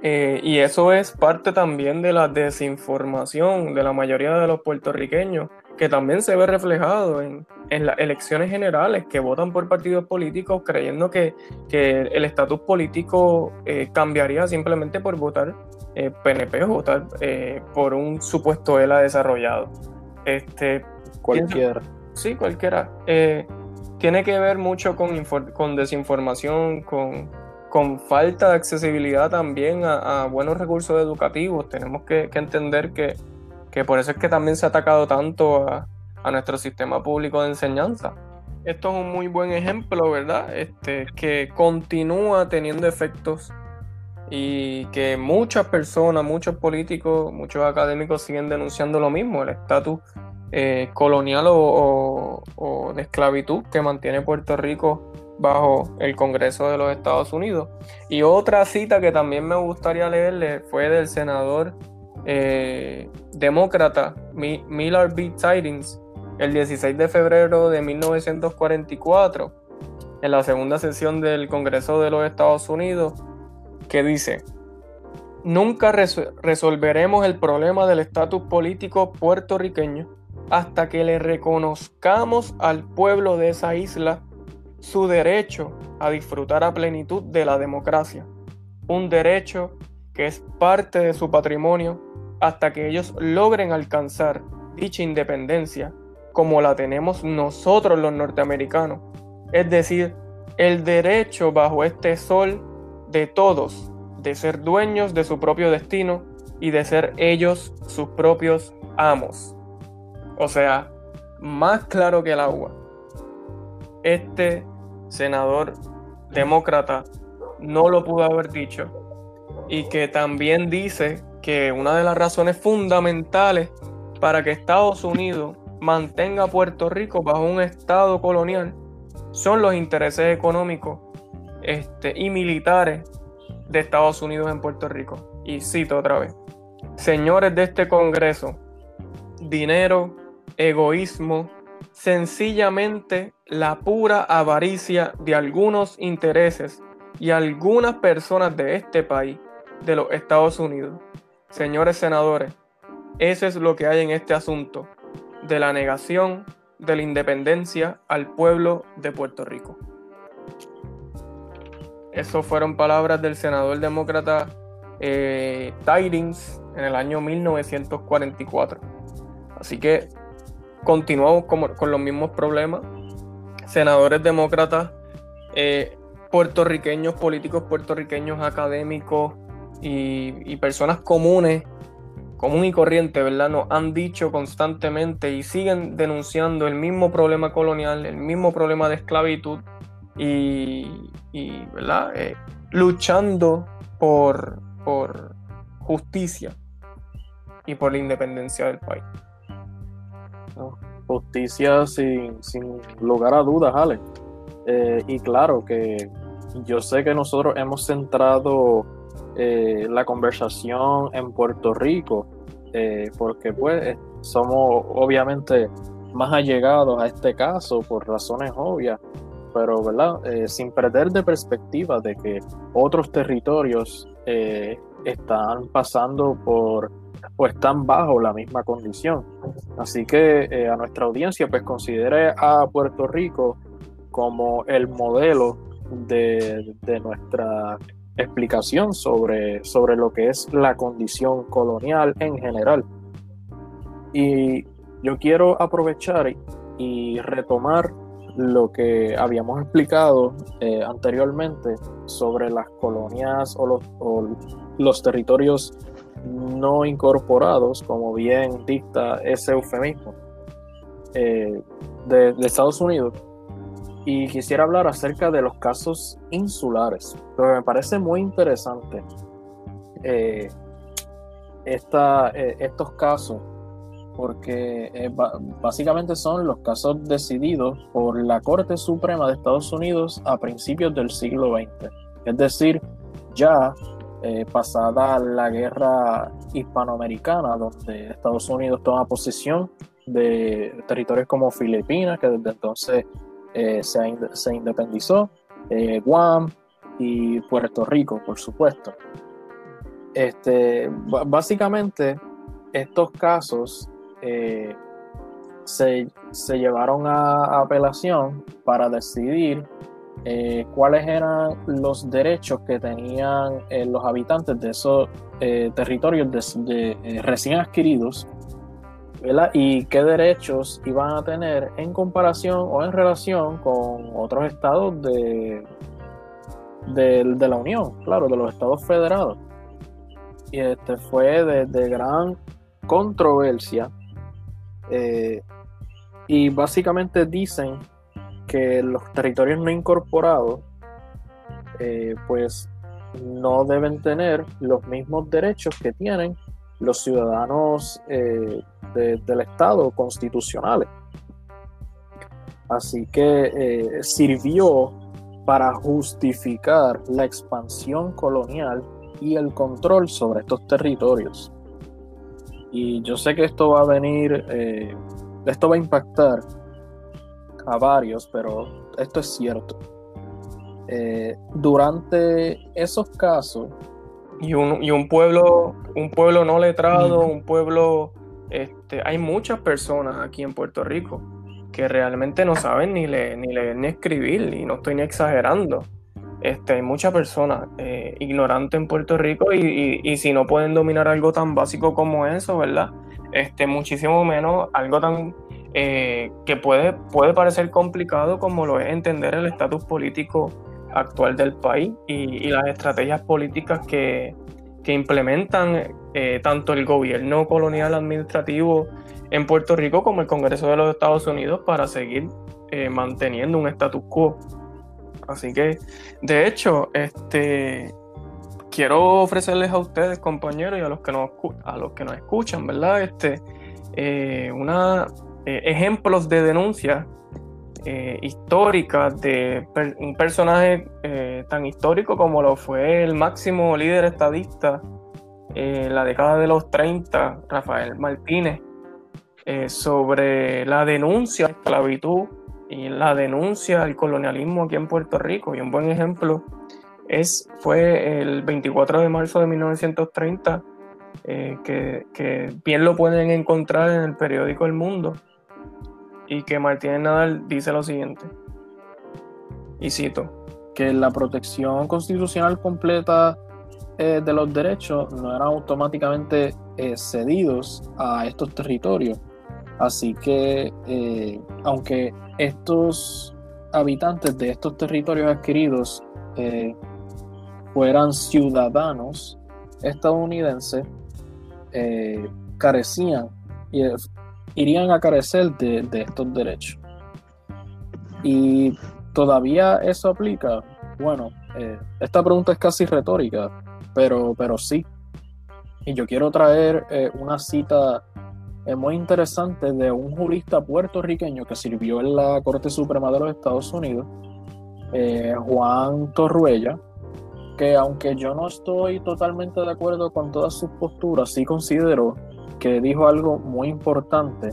Eh, y eso es parte también de la desinformación de la mayoría de los puertorriqueños, que también se ve reflejado en, las elecciones generales, que votan por partidos políticos creyendo que, el estatus político eh, cambiaría simplemente por votar PNP eh, o votar por un supuesto ELA desarrollado. Este, cualquiera. sí, cualquiera. tiene que ver mucho con, con desinformación, con, con falta de accesibilidad también a, buenos recursos educativos. Tenemos que entender que que por eso es que también se ha atacado tanto a, nuestro sistema público de enseñanza. Esto es un muy buen ejemplo, ¿verdad? Este, que continúa teniendo efectos y que muchas personas, muchos políticos, muchos académicos siguen denunciando lo mismo, el estatus eh, colonial o, o, de esclavitud que mantiene Puerto Rico bajo el Congreso de los Estados Unidos. Y otra cita que también me gustaría leerle fue del senador eh, demócrata Miller B. Tidings el 16 de febrero de 1944 en la segunda sesión del Congreso de los Estados Unidos que dice, nunca resolveremos el problema del estatus político puertorriqueño hasta que le reconozcamos al pueblo de esa isla su derecho a disfrutar a plenitud de la democracia, un derecho que es parte de su patrimonio hasta que ellos logren alcanzar dicha independencia como la tenemos nosotros los norteamericanos. Es decir, el derecho bajo este sol de todos de ser dueños de su propio destino y de ser ellos sus propios amos. O sea, más claro que el agua. Este senador demócrata no lo pudo haber dicho y que también dice que una de las razones fundamentales para que Estados Unidos mantenga a Puerto Rico bajo un estado colonial son los intereses económicos este, y militares de Estados Unidos en Puerto Rico. Y cito otra vez. Señores de este Congreso, dinero, egoísmo, sencillamente la pura avaricia de algunos intereses y algunas personas de este país, de los Estados Unidos. Señores senadores, eso es lo que hay en este asunto de la negación de la independencia al pueblo de Puerto Rico. Esas fueron palabras del senador demócrata eh, Tidings en el año 1944. Así que continuamos con, los mismos problemas. Senadores demócratas, eh, puertorriqueños, políticos puertorriqueños, académicos y, y personas comunes común y corriente, ¿verdad? Nos han dicho constantemente y siguen denunciando el mismo problema colonial, el mismo problema de esclavitud y, ¿verdad? Eh, luchando por, por justicia y por la independencia del país. Justicia sin, lugar a dudas, Ale. Eh, y claro que yo sé que nosotros hemos centrado eh, la conversación en Puerto Rico, eh, porque pues somos obviamente más allegados a este caso por razones obvias, pero verdad, sin perder de perspectiva de que otros territorios están pasando por o están bajo la misma condición. Así que a nuestra audiencia pues considere a Puerto Rico como el modelo de, de nuestra explicación sobre, sobre lo que es la condición colonial en general. Y yo quiero aprovechar y retomar lo que habíamos explicado eh, anteriormente sobre las colonias o los, los, territorios no incorporados, como bien dicta ese eufemismo, eh, de, Estados Unidos. Y quisiera hablar acerca de los casos insulares, pero me parece muy interesante eh, eh, estos casos, porque básicamente son los casos decididos por la Corte Suprema de Estados Unidos a principios del siglo XX, es decir, ya pasada la guerra hispanoamericana, donde Estados Unidos toma posesión de territorios como Filipinas, que desde entonces eh, se, independizó, eh, Guam y Puerto Rico, por supuesto. Este, básicamente, estos casos eh, se, llevaron a, apelación para decidir cuáles eran los derechos que tenían los habitantes de esos territorios recién adquiridos y qué derechos iban a tener en comparación o en relación con otros estados de, de, la Unión, claro, de los estados federados. Y este fue de, gran controversia. Eh, y básicamente dicen que los territorios no incorporados, eh, pues no deben tener los mismos derechos que tienen los ciudadanos eh, del Estado constitucionales. Así que eh, sirvió para justificar la expansión colonial y el control sobre estos territorios. Y yo sé que esto va a venir, esto va a impactar a varios, pero esto es cierto. durante esos casos, y un, y un pueblo, un pueblo no letrado, un pueblo, este, hay muchas personas aquí en Puerto Rico que realmente no saben ni leer ni, leer, ni escribir, y no estoy ni exagerando. Este, hay muchas personas eh, ignorantes en Puerto Rico y, y, si no pueden dominar algo tan básico como eso, ¿verdad? Este, muchísimo menos algo tan eh, que puede, puede parecer complicado como lo es entender el estatus político actual del país y, las estrategias políticas que, implementan eh, tanto el gobierno colonial administrativo en Puerto Rico como el Congreso de los Estados Unidos para seguir eh, manteniendo un status quo. Así que, de hecho, este, quiero ofrecerles a ustedes, compañeros, y a los que nos, a los que nos escuchan, ¿verdad? Este, eh, una, eh, ejemplos de denuncia eh, históricas de un personaje tan histórico como lo fue el máximo líder estadista en la década de los 30, Rafael Martínez, sobre la denuncia a la esclavitud y la denuncia al colonialismo aquí en Puerto Rico. Y un buen ejemplo es, fue el 24 de marzo de 1930, eh, que, bien lo pueden encontrar en el periódico El Mundo, y que Martínez Nadal dice lo siguiente, y cito, que la protección constitucional completa eh, de los derechos no eran automáticamente eh, cedidos a estos territorios. Así que, aunque estos habitantes de estos territorios adquiridos fueran ciudadanos estadounidenses, eh, carecían y irían a carecer de, estos derechos. Y todavía eso aplica. Bueno, eh, esta pregunta es casi retórica, pero, pero sí. Y yo quiero traer eh, una cita muy interesante de un jurista puertorriqueño que sirvió en la Corte Suprema de los Estados Unidos, Juan Torruella, que aunque yo no estoy totalmente de acuerdo con todas sus posturas, sí considero que dijo algo muy importante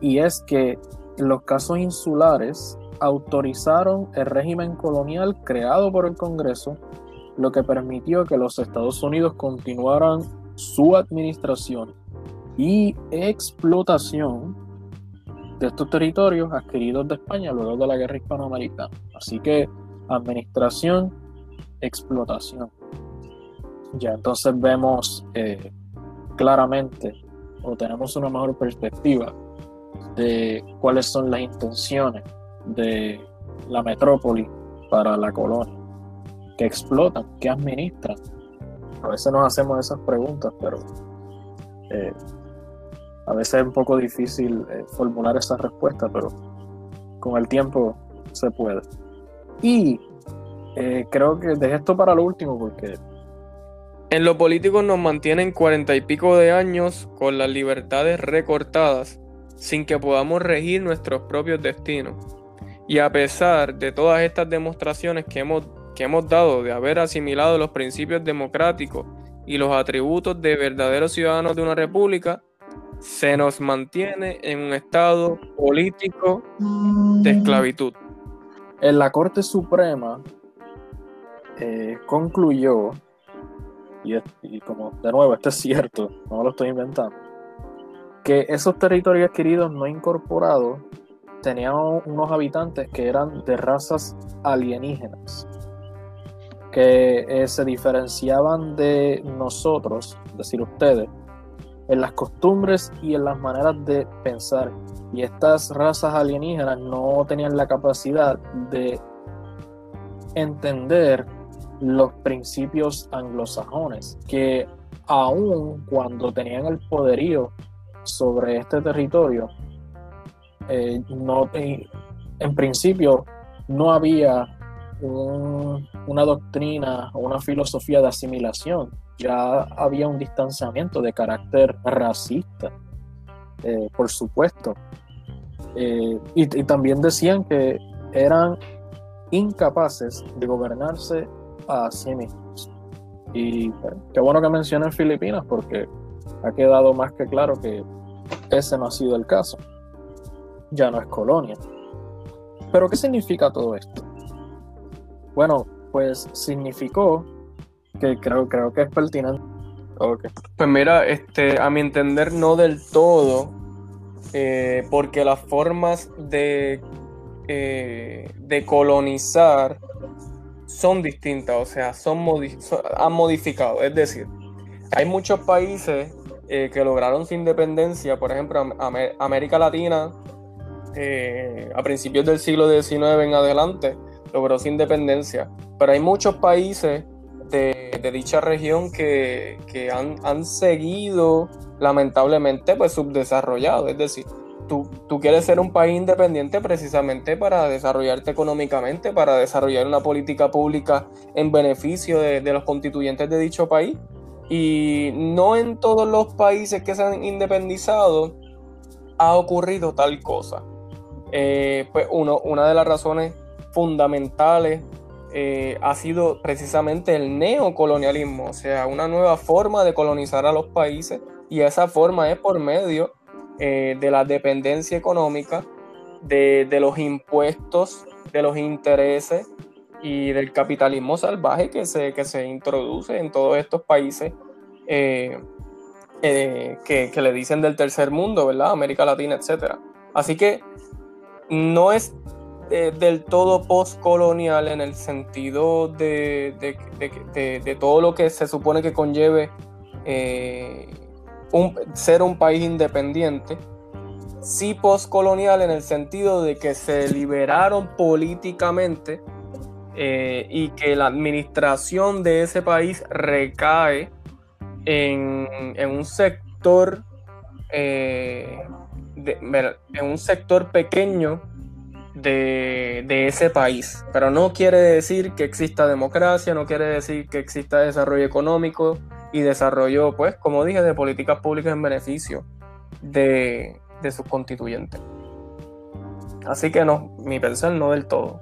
y es que los casos insulares autorizaron el régimen colonial creado por el Congreso, lo que permitió que los Estados Unidos continuaran su administración y explotación de estos territorios adquiridos de España luego de la guerra hispanoamericana. Así que administración explotación. Ya entonces vemos eh, claramente o tenemos una mejor perspectiva de cuáles son las intenciones de la metrópoli para la colonia, que explotan, que administran. A veces nos hacemos esas preguntas, pero eh, a veces es un poco difícil eh, formular esa respuesta, pero con el tiempo se puede. Y eh, creo que dejé esto para lo último porque... En lo político nos mantienen cuarenta y pico de años con las libertades recortadas sin que podamos regir nuestros propios destinos. Y a pesar de todas estas demostraciones que hemos, que hemos dado de haber asimilado los principios democráticos y los atributos de verdaderos ciudadanos de una república, se nos mantiene en un estado político de esclavitud. En la Corte Suprema eh, concluyó, y, como de nuevo, esto es cierto, no lo estoy inventando, que esos territorios adquiridos no incorporados tenían unos habitantes que eran de razas alienígenas, que eh, se diferenciaban de nosotros, es decir, ustedes, en las costumbres y en las maneras de pensar. Y estas razas alienígenas no tenían la capacidad de entender los principios anglosajones, que aun cuando tenían el poderío sobre este territorio, eh, no, en principio no había una doctrina o una filosofía de asimilación, ya había un distanciamiento de carácter racista, eh, por supuesto. Eh, y también decían que eran incapaces de gobernarse a sí mismos. Y qué bueno que mencionen Filipinas porque ha quedado más que claro que ese no ha sido el caso. Ya no es colonia. Pero ¿qué significa todo esto? Bueno, pues significó que creo, creo que es pertinente. Okay. Pues mira, este, a mi entender no del todo, eh, porque las formas de, eh, de colonizar son distintas, o sea, son, han modificado. Es decir, hay muchos países eh, que lograron su independencia, por ejemplo, América Latina, eh, a principios del siglo XIX en adelante, logró su independencia, pero hay muchos países de, dicha región que, han, han, seguido lamentablemente pues subdesarrollados, es decir, tú, quieres ser un país independiente precisamente para desarrollarte económicamente, para desarrollar una política pública en beneficio de, los constituyentes de dicho país. Y no en todos los países que se han independizado ha ocurrido tal cosa. Eh, pues uno, una de las razones fundamentales eh, ha sido precisamente el neocolonialismo, o sea, una nueva forma de colonizar a los países y esa forma es por medio eh, de la dependencia económica, de, los impuestos, de los intereses y del capitalismo salvaje que se, que se introduce en todos estos países eh, eh, que, le dicen del tercer mundo, ¿verdad? América Latina, etc. Así que no es del todo postcolonial en el sentido de, de, todo lo que se supone que conlleve ser un país independiente, sí postcolonial en el sentido de que se liberaron políticamente eh, y que la administración de ese país recae en, un sector eh, en un sector pequeño de, de, ese país. Pero no quiere decir que exista democracia, no quiere decir que exista desarrollo económico, y desarrollo, pues, como dije, de políticas públicas en beneficio de, sus constituyentes. Así que no, mi pensar no del todo.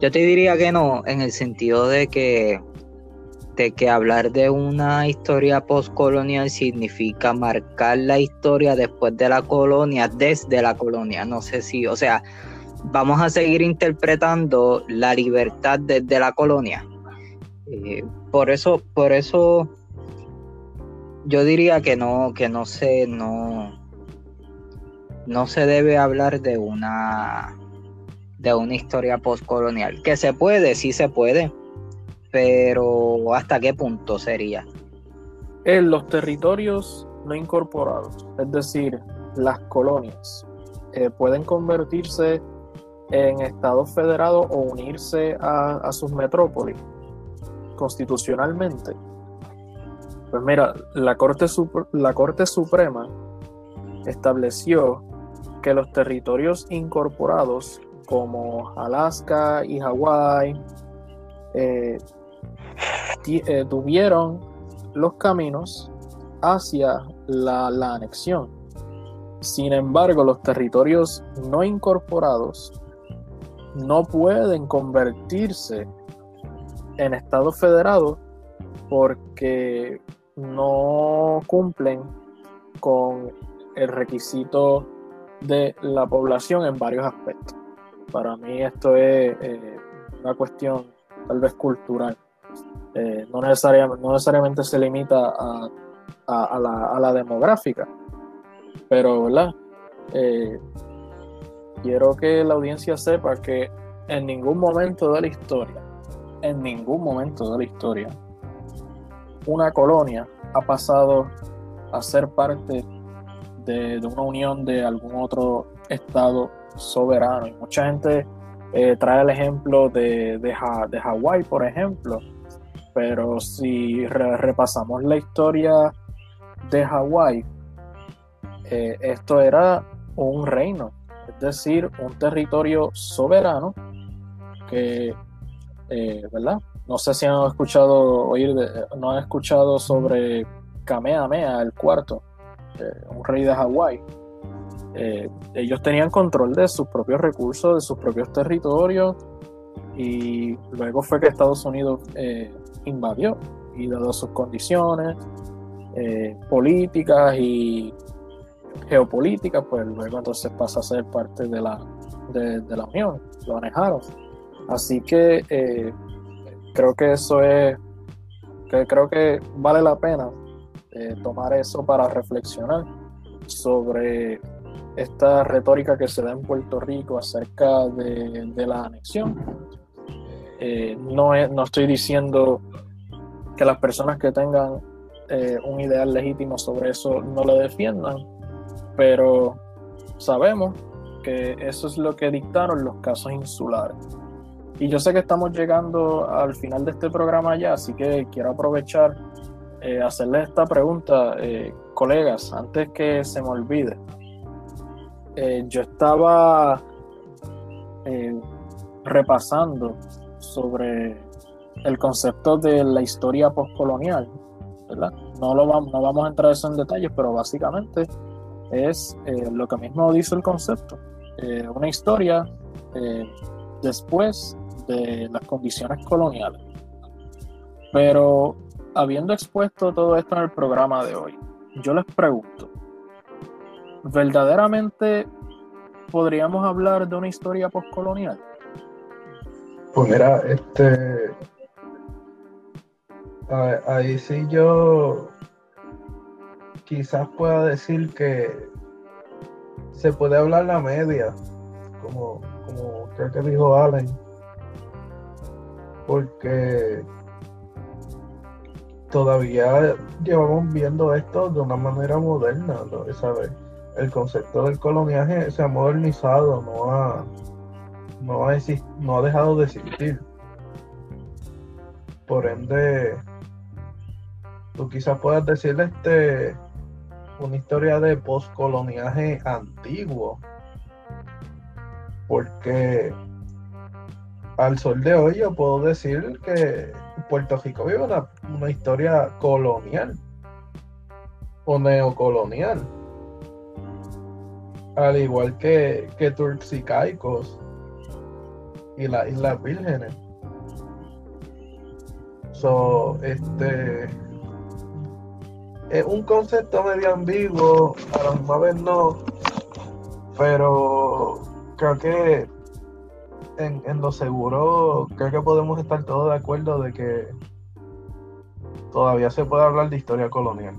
Yo te diría que no, en el sentido de que, de que hablar de una historia postcolonial significa marcar la historia después de la colonia, desde la colonia. No sé si, o sea, vamos a seguir interpretando la libertad desde la colonia. Eh, por eso, por eso yo diría que no, que no se, no, no se debe hablar de una de una historia postcolonial. Que se puede, sí se puede, pero ¿hasta qué punto sería? En los territorios no incorporados, es decir, las colonias, eh, pueden convertirse en estados federados o unirse a sus metrópolis constitucionalmente? Pues mira, la Corte, la Corte Suprema estableció que los territorios incorporados como Alaska y Hawái eh, eh, tuvieron los caminos hacia la, anexión. Sin embargo, los territorios no incorporados no pueden convertirse en Estados Federados porque no cumplen con el requisito de la población en varios aspectos. Para mí esto es eh, una cuestión tal vez cultural. Eh, no, necesariamente, no se limita a, la, demográfica, pero ¿verdad? Eh, quiero que la audiencia sepa que en ningún momento de la historia en ningún momento de la historia una colonia ha pasado a ser parte de, una unión de algún otro estado soberano. Y mucha gente eh, trae el ejemplo de, de, Hawái, por ejemplo, pero si repasamos la historia de Hawái, eh, esto era un reino, es decir, un territorio soberano que eh, ¿verdad? No sé si han escuchado oír, no han escuchado sobre Kamehameha, el cuarto, eh, un rey de Hawái. Ellos tenían control de sus propios recursos, de sus propios territorios, y luego fue que Estados Unidos invadió, y dado sus condiciones políticas y geopolíticas, pues luego entonces pasa a ser parte de la, de, la Unión, lo manejaron. Así que eh, creo que eso es, que creo que vale la pena eh, tomar eso para reflexionar sobre esta retórica que se da en Puerto Rico acerca de, la anexión. Eh, no, no estoy diciendo que las personas que tengan un ideal legítimo sobre eso no lo defiendan, pero sabemos que eso es lo que dictaron los casos insulares. Y yo sé que estamos llegando al final de este programa ya, así que quiero aprovechar eh, hacerles esta pregunta, eh, colegas, antes que se me olvide. Eh, yo estaba repasando sobre el concepto de la historia postcolonial, ¿verdad? No, lo vamos, no vamos a entrar eso en detalles, pero básicamente es eh, lo que mismo dice el concepto. Eh, una historia eh, después de las condiciones coloniales. Pero habiendo expuesto todo esto en el programa de hoy, yo les pregunto, ¿verdaderamente podríamos hablar de una historia postcolonial? Pues mira, este. Ahí sí yo quizás pueda decir que se puede hablar la media, como, como creo que dijo Allen, porque todavía llevamos viendo esto de una manera moderna, ¿sabes? El concepto del coloniaje se ha modernizado, no no ha, no ha dejado de existir. Por ende, tú quizás puedas decirle este una historia de postcoloniaje antiguo. Porque al sol de hoy yo puedo decir que Puerto Rico vive una, historia colonial o neocolonial. Al igual que, que Turks y Caicos y las Islas Vírgenes. So, este es un concepto medio ambiguo, a la misma vez no, pero creo que en, en, lo seguro, creo que podemos estar todos de acuerdo de que todavía se puede hablar de historia colonial.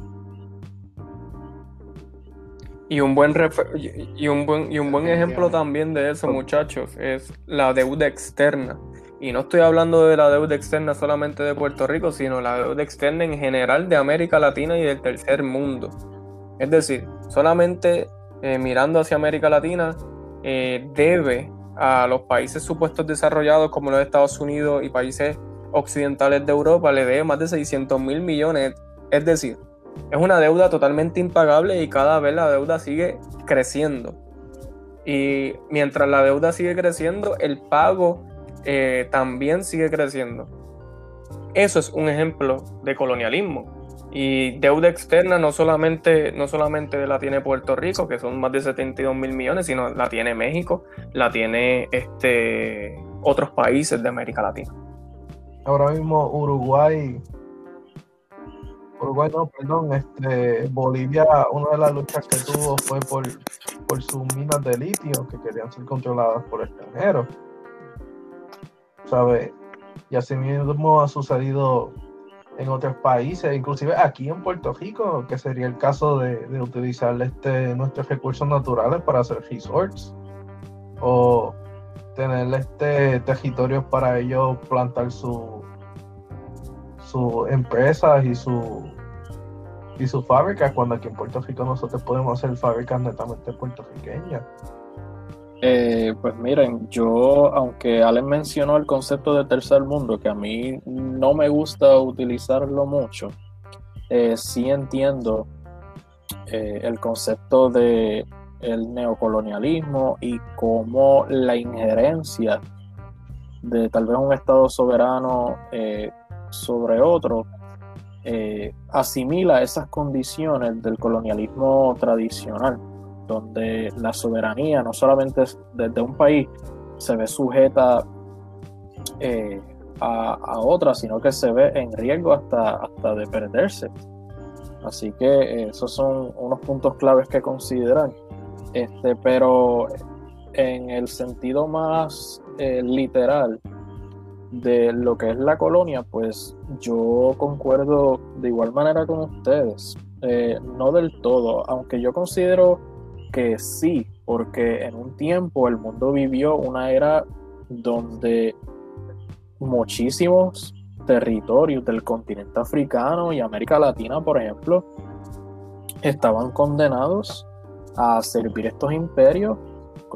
Y un buen y un buen y un buen ejemplo también de eso, muchachos, es la deuda externa. Y no estoy hablando de la deuda externa solamente de Puerto Rico, sino la deuda externa en general de América Latina y del tercer mundo. Es decir, solamente eh, mirando hacia América Latina, eh, debe a los países supuestos desarrollados como los Estados Unidos y países occidentales de Europa, le debe más de 600 mil millones. Es decir, es una deuda totalmente impagable y cada vez la deuda sigue creciendo. Y mientras la deuda sigue creciendo, el pago eh, también sigue creciendo. Eso es un ejemplo de colonialismo. Y deuda externa no solamente, no solamente la tiene Puerto Rico, que son más de 72 mil millones, sino la tiene México, la tiene este, otros países de América Latina. Ahora mismo Uruguay, Uruguay no, perdón, este, Bolivia, una de las luchas que tuvo fue por, por sus minas de litio que querían ser controladas por extranjeros. ¿Sabe? Y así mismo ha sucedido en otros países, inclusive aquí en Puerto Rico, que sería el caso de, utilizar este, nuestros recursos naturales para hacer resorts o tener este territorios para ellos plantar su sus empresas y su y sus fábricas cuando aquí en Puerto Rico nosotros podemos hacer fábricas netamente puertorriqueñas eh, pues miren, yo, aunque Allen mencionó el concepto de tercer mundo, que a mí no me gusta utilizarlo mucho, eh, sí entiendo eh, el concepto de el neocolonialismo y cómo la injerencia de tal vez un Estado soberano sobre otro asimila esas condiciones del colonialismo tradicional donde la soberanía no solamente desde un país se ve sujeta eh, a, otra, sino que se ve en riesgo hasta, hasta de perderse. Así que eh, esos son unos puntos claves que considerar. Este, pero en el sentido más eh, literal de lo que es la colonia, pues yo concuerdo de igual manera con ustedes. no del todo, aunque yo considero que sí, porque en un tiempo el mundo vivió una era donde muchísimos territorios del continente africano y América Latina, por ejemplo, estaban condenados a servir estos imperios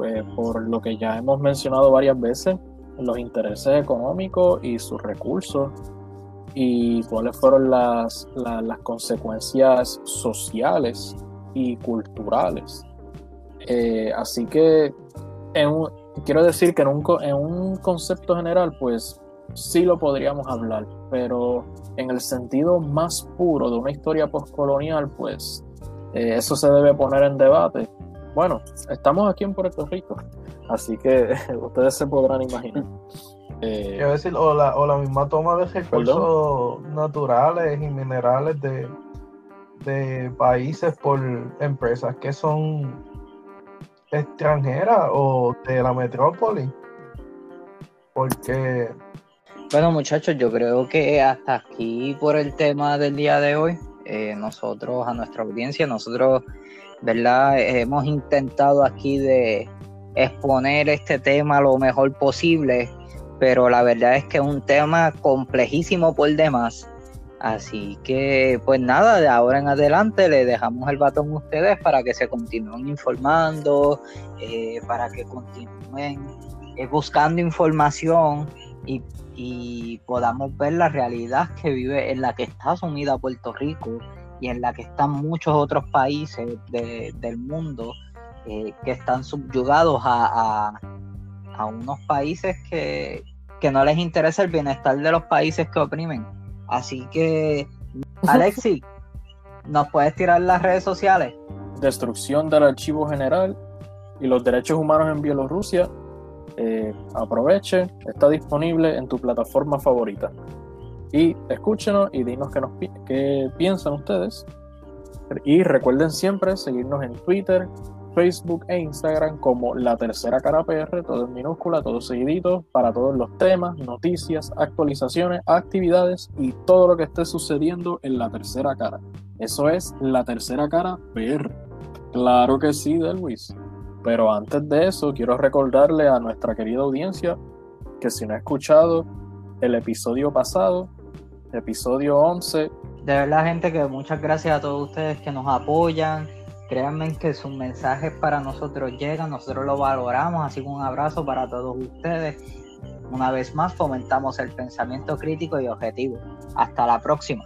eh, por lo que ya hemos mencionado varias veces, los intereses económicos y sus recursos y cuáles fueron las, las consecuencias sociales y culturales eh, así que quiero decir que en un, concepto general, pues sí lo podríamos hablar, pero en el sentido más puro de una historia postcolonial, pues eh, eso se debe poner en debate. Bueno, estamos aquí en Puerto Rico, así que ustedes se podrán imaginar. Eh, Quiero decir, o la, o la misma toma de recursos naturales y minerales de, de países por empresas que son extranjeras o de la metrópoli. Porque... Bueno muchachos, yo creo que hasta aquí por el tema del día de hoy, eh, nosotros, a nuestra audiencia, nosotros, ¿verdad? Hemos intentado aquí de exponer este tema lo mejor posible, pero la verdad es que es un tema complejísimo por demás. Así que, pues nada, de ahora en adelante le dejamos el batón a ustedes para que se continúen informando, eh, para que continúen eh, buscando información y, podamos ver la realidad que vive, en la que está sumida Puerto Rico y en la que están muchos otros países del mundo eh, que están subyugados a, a, unos países que, que no les interesa el bienestar de los países que oprimen Así que, Alexi, ¿nos puedes tirar las redes sociales? Destrucción del archivo general y los derechos humanos en Bielorrusia. Eh, aproveche, está disponible en tu plataforma favorita. Y escúchenos y dinos qué, nos, qué piensan ustedes. Y recuerden siempre seguirnos en Twitter, Facebook e Instagram como La Tercera Cara PR, todo en minúscula, todo seguidito, para todos los temas, noticias, actualizaciones, actividades y todo lo que esté sucediendo en La Tercera Cara. Eso es La Tercera Cara PR. Claro que sí, Delwis. Pero antes de eso, quiero recordarle a nuestra querida audiencia que si no ha escuchado el episodio pasado, episodio 11. De verdad, gente, que muchas gracias a todos ustedes que nos apoyan, Créanme que sus mensajes para nosotros llegan, nosotros lo valoramos, así que un abrazo para todos ustedes. Una vez más fomentamos el pensamiento crítico y objetivo. Hasta la próxima.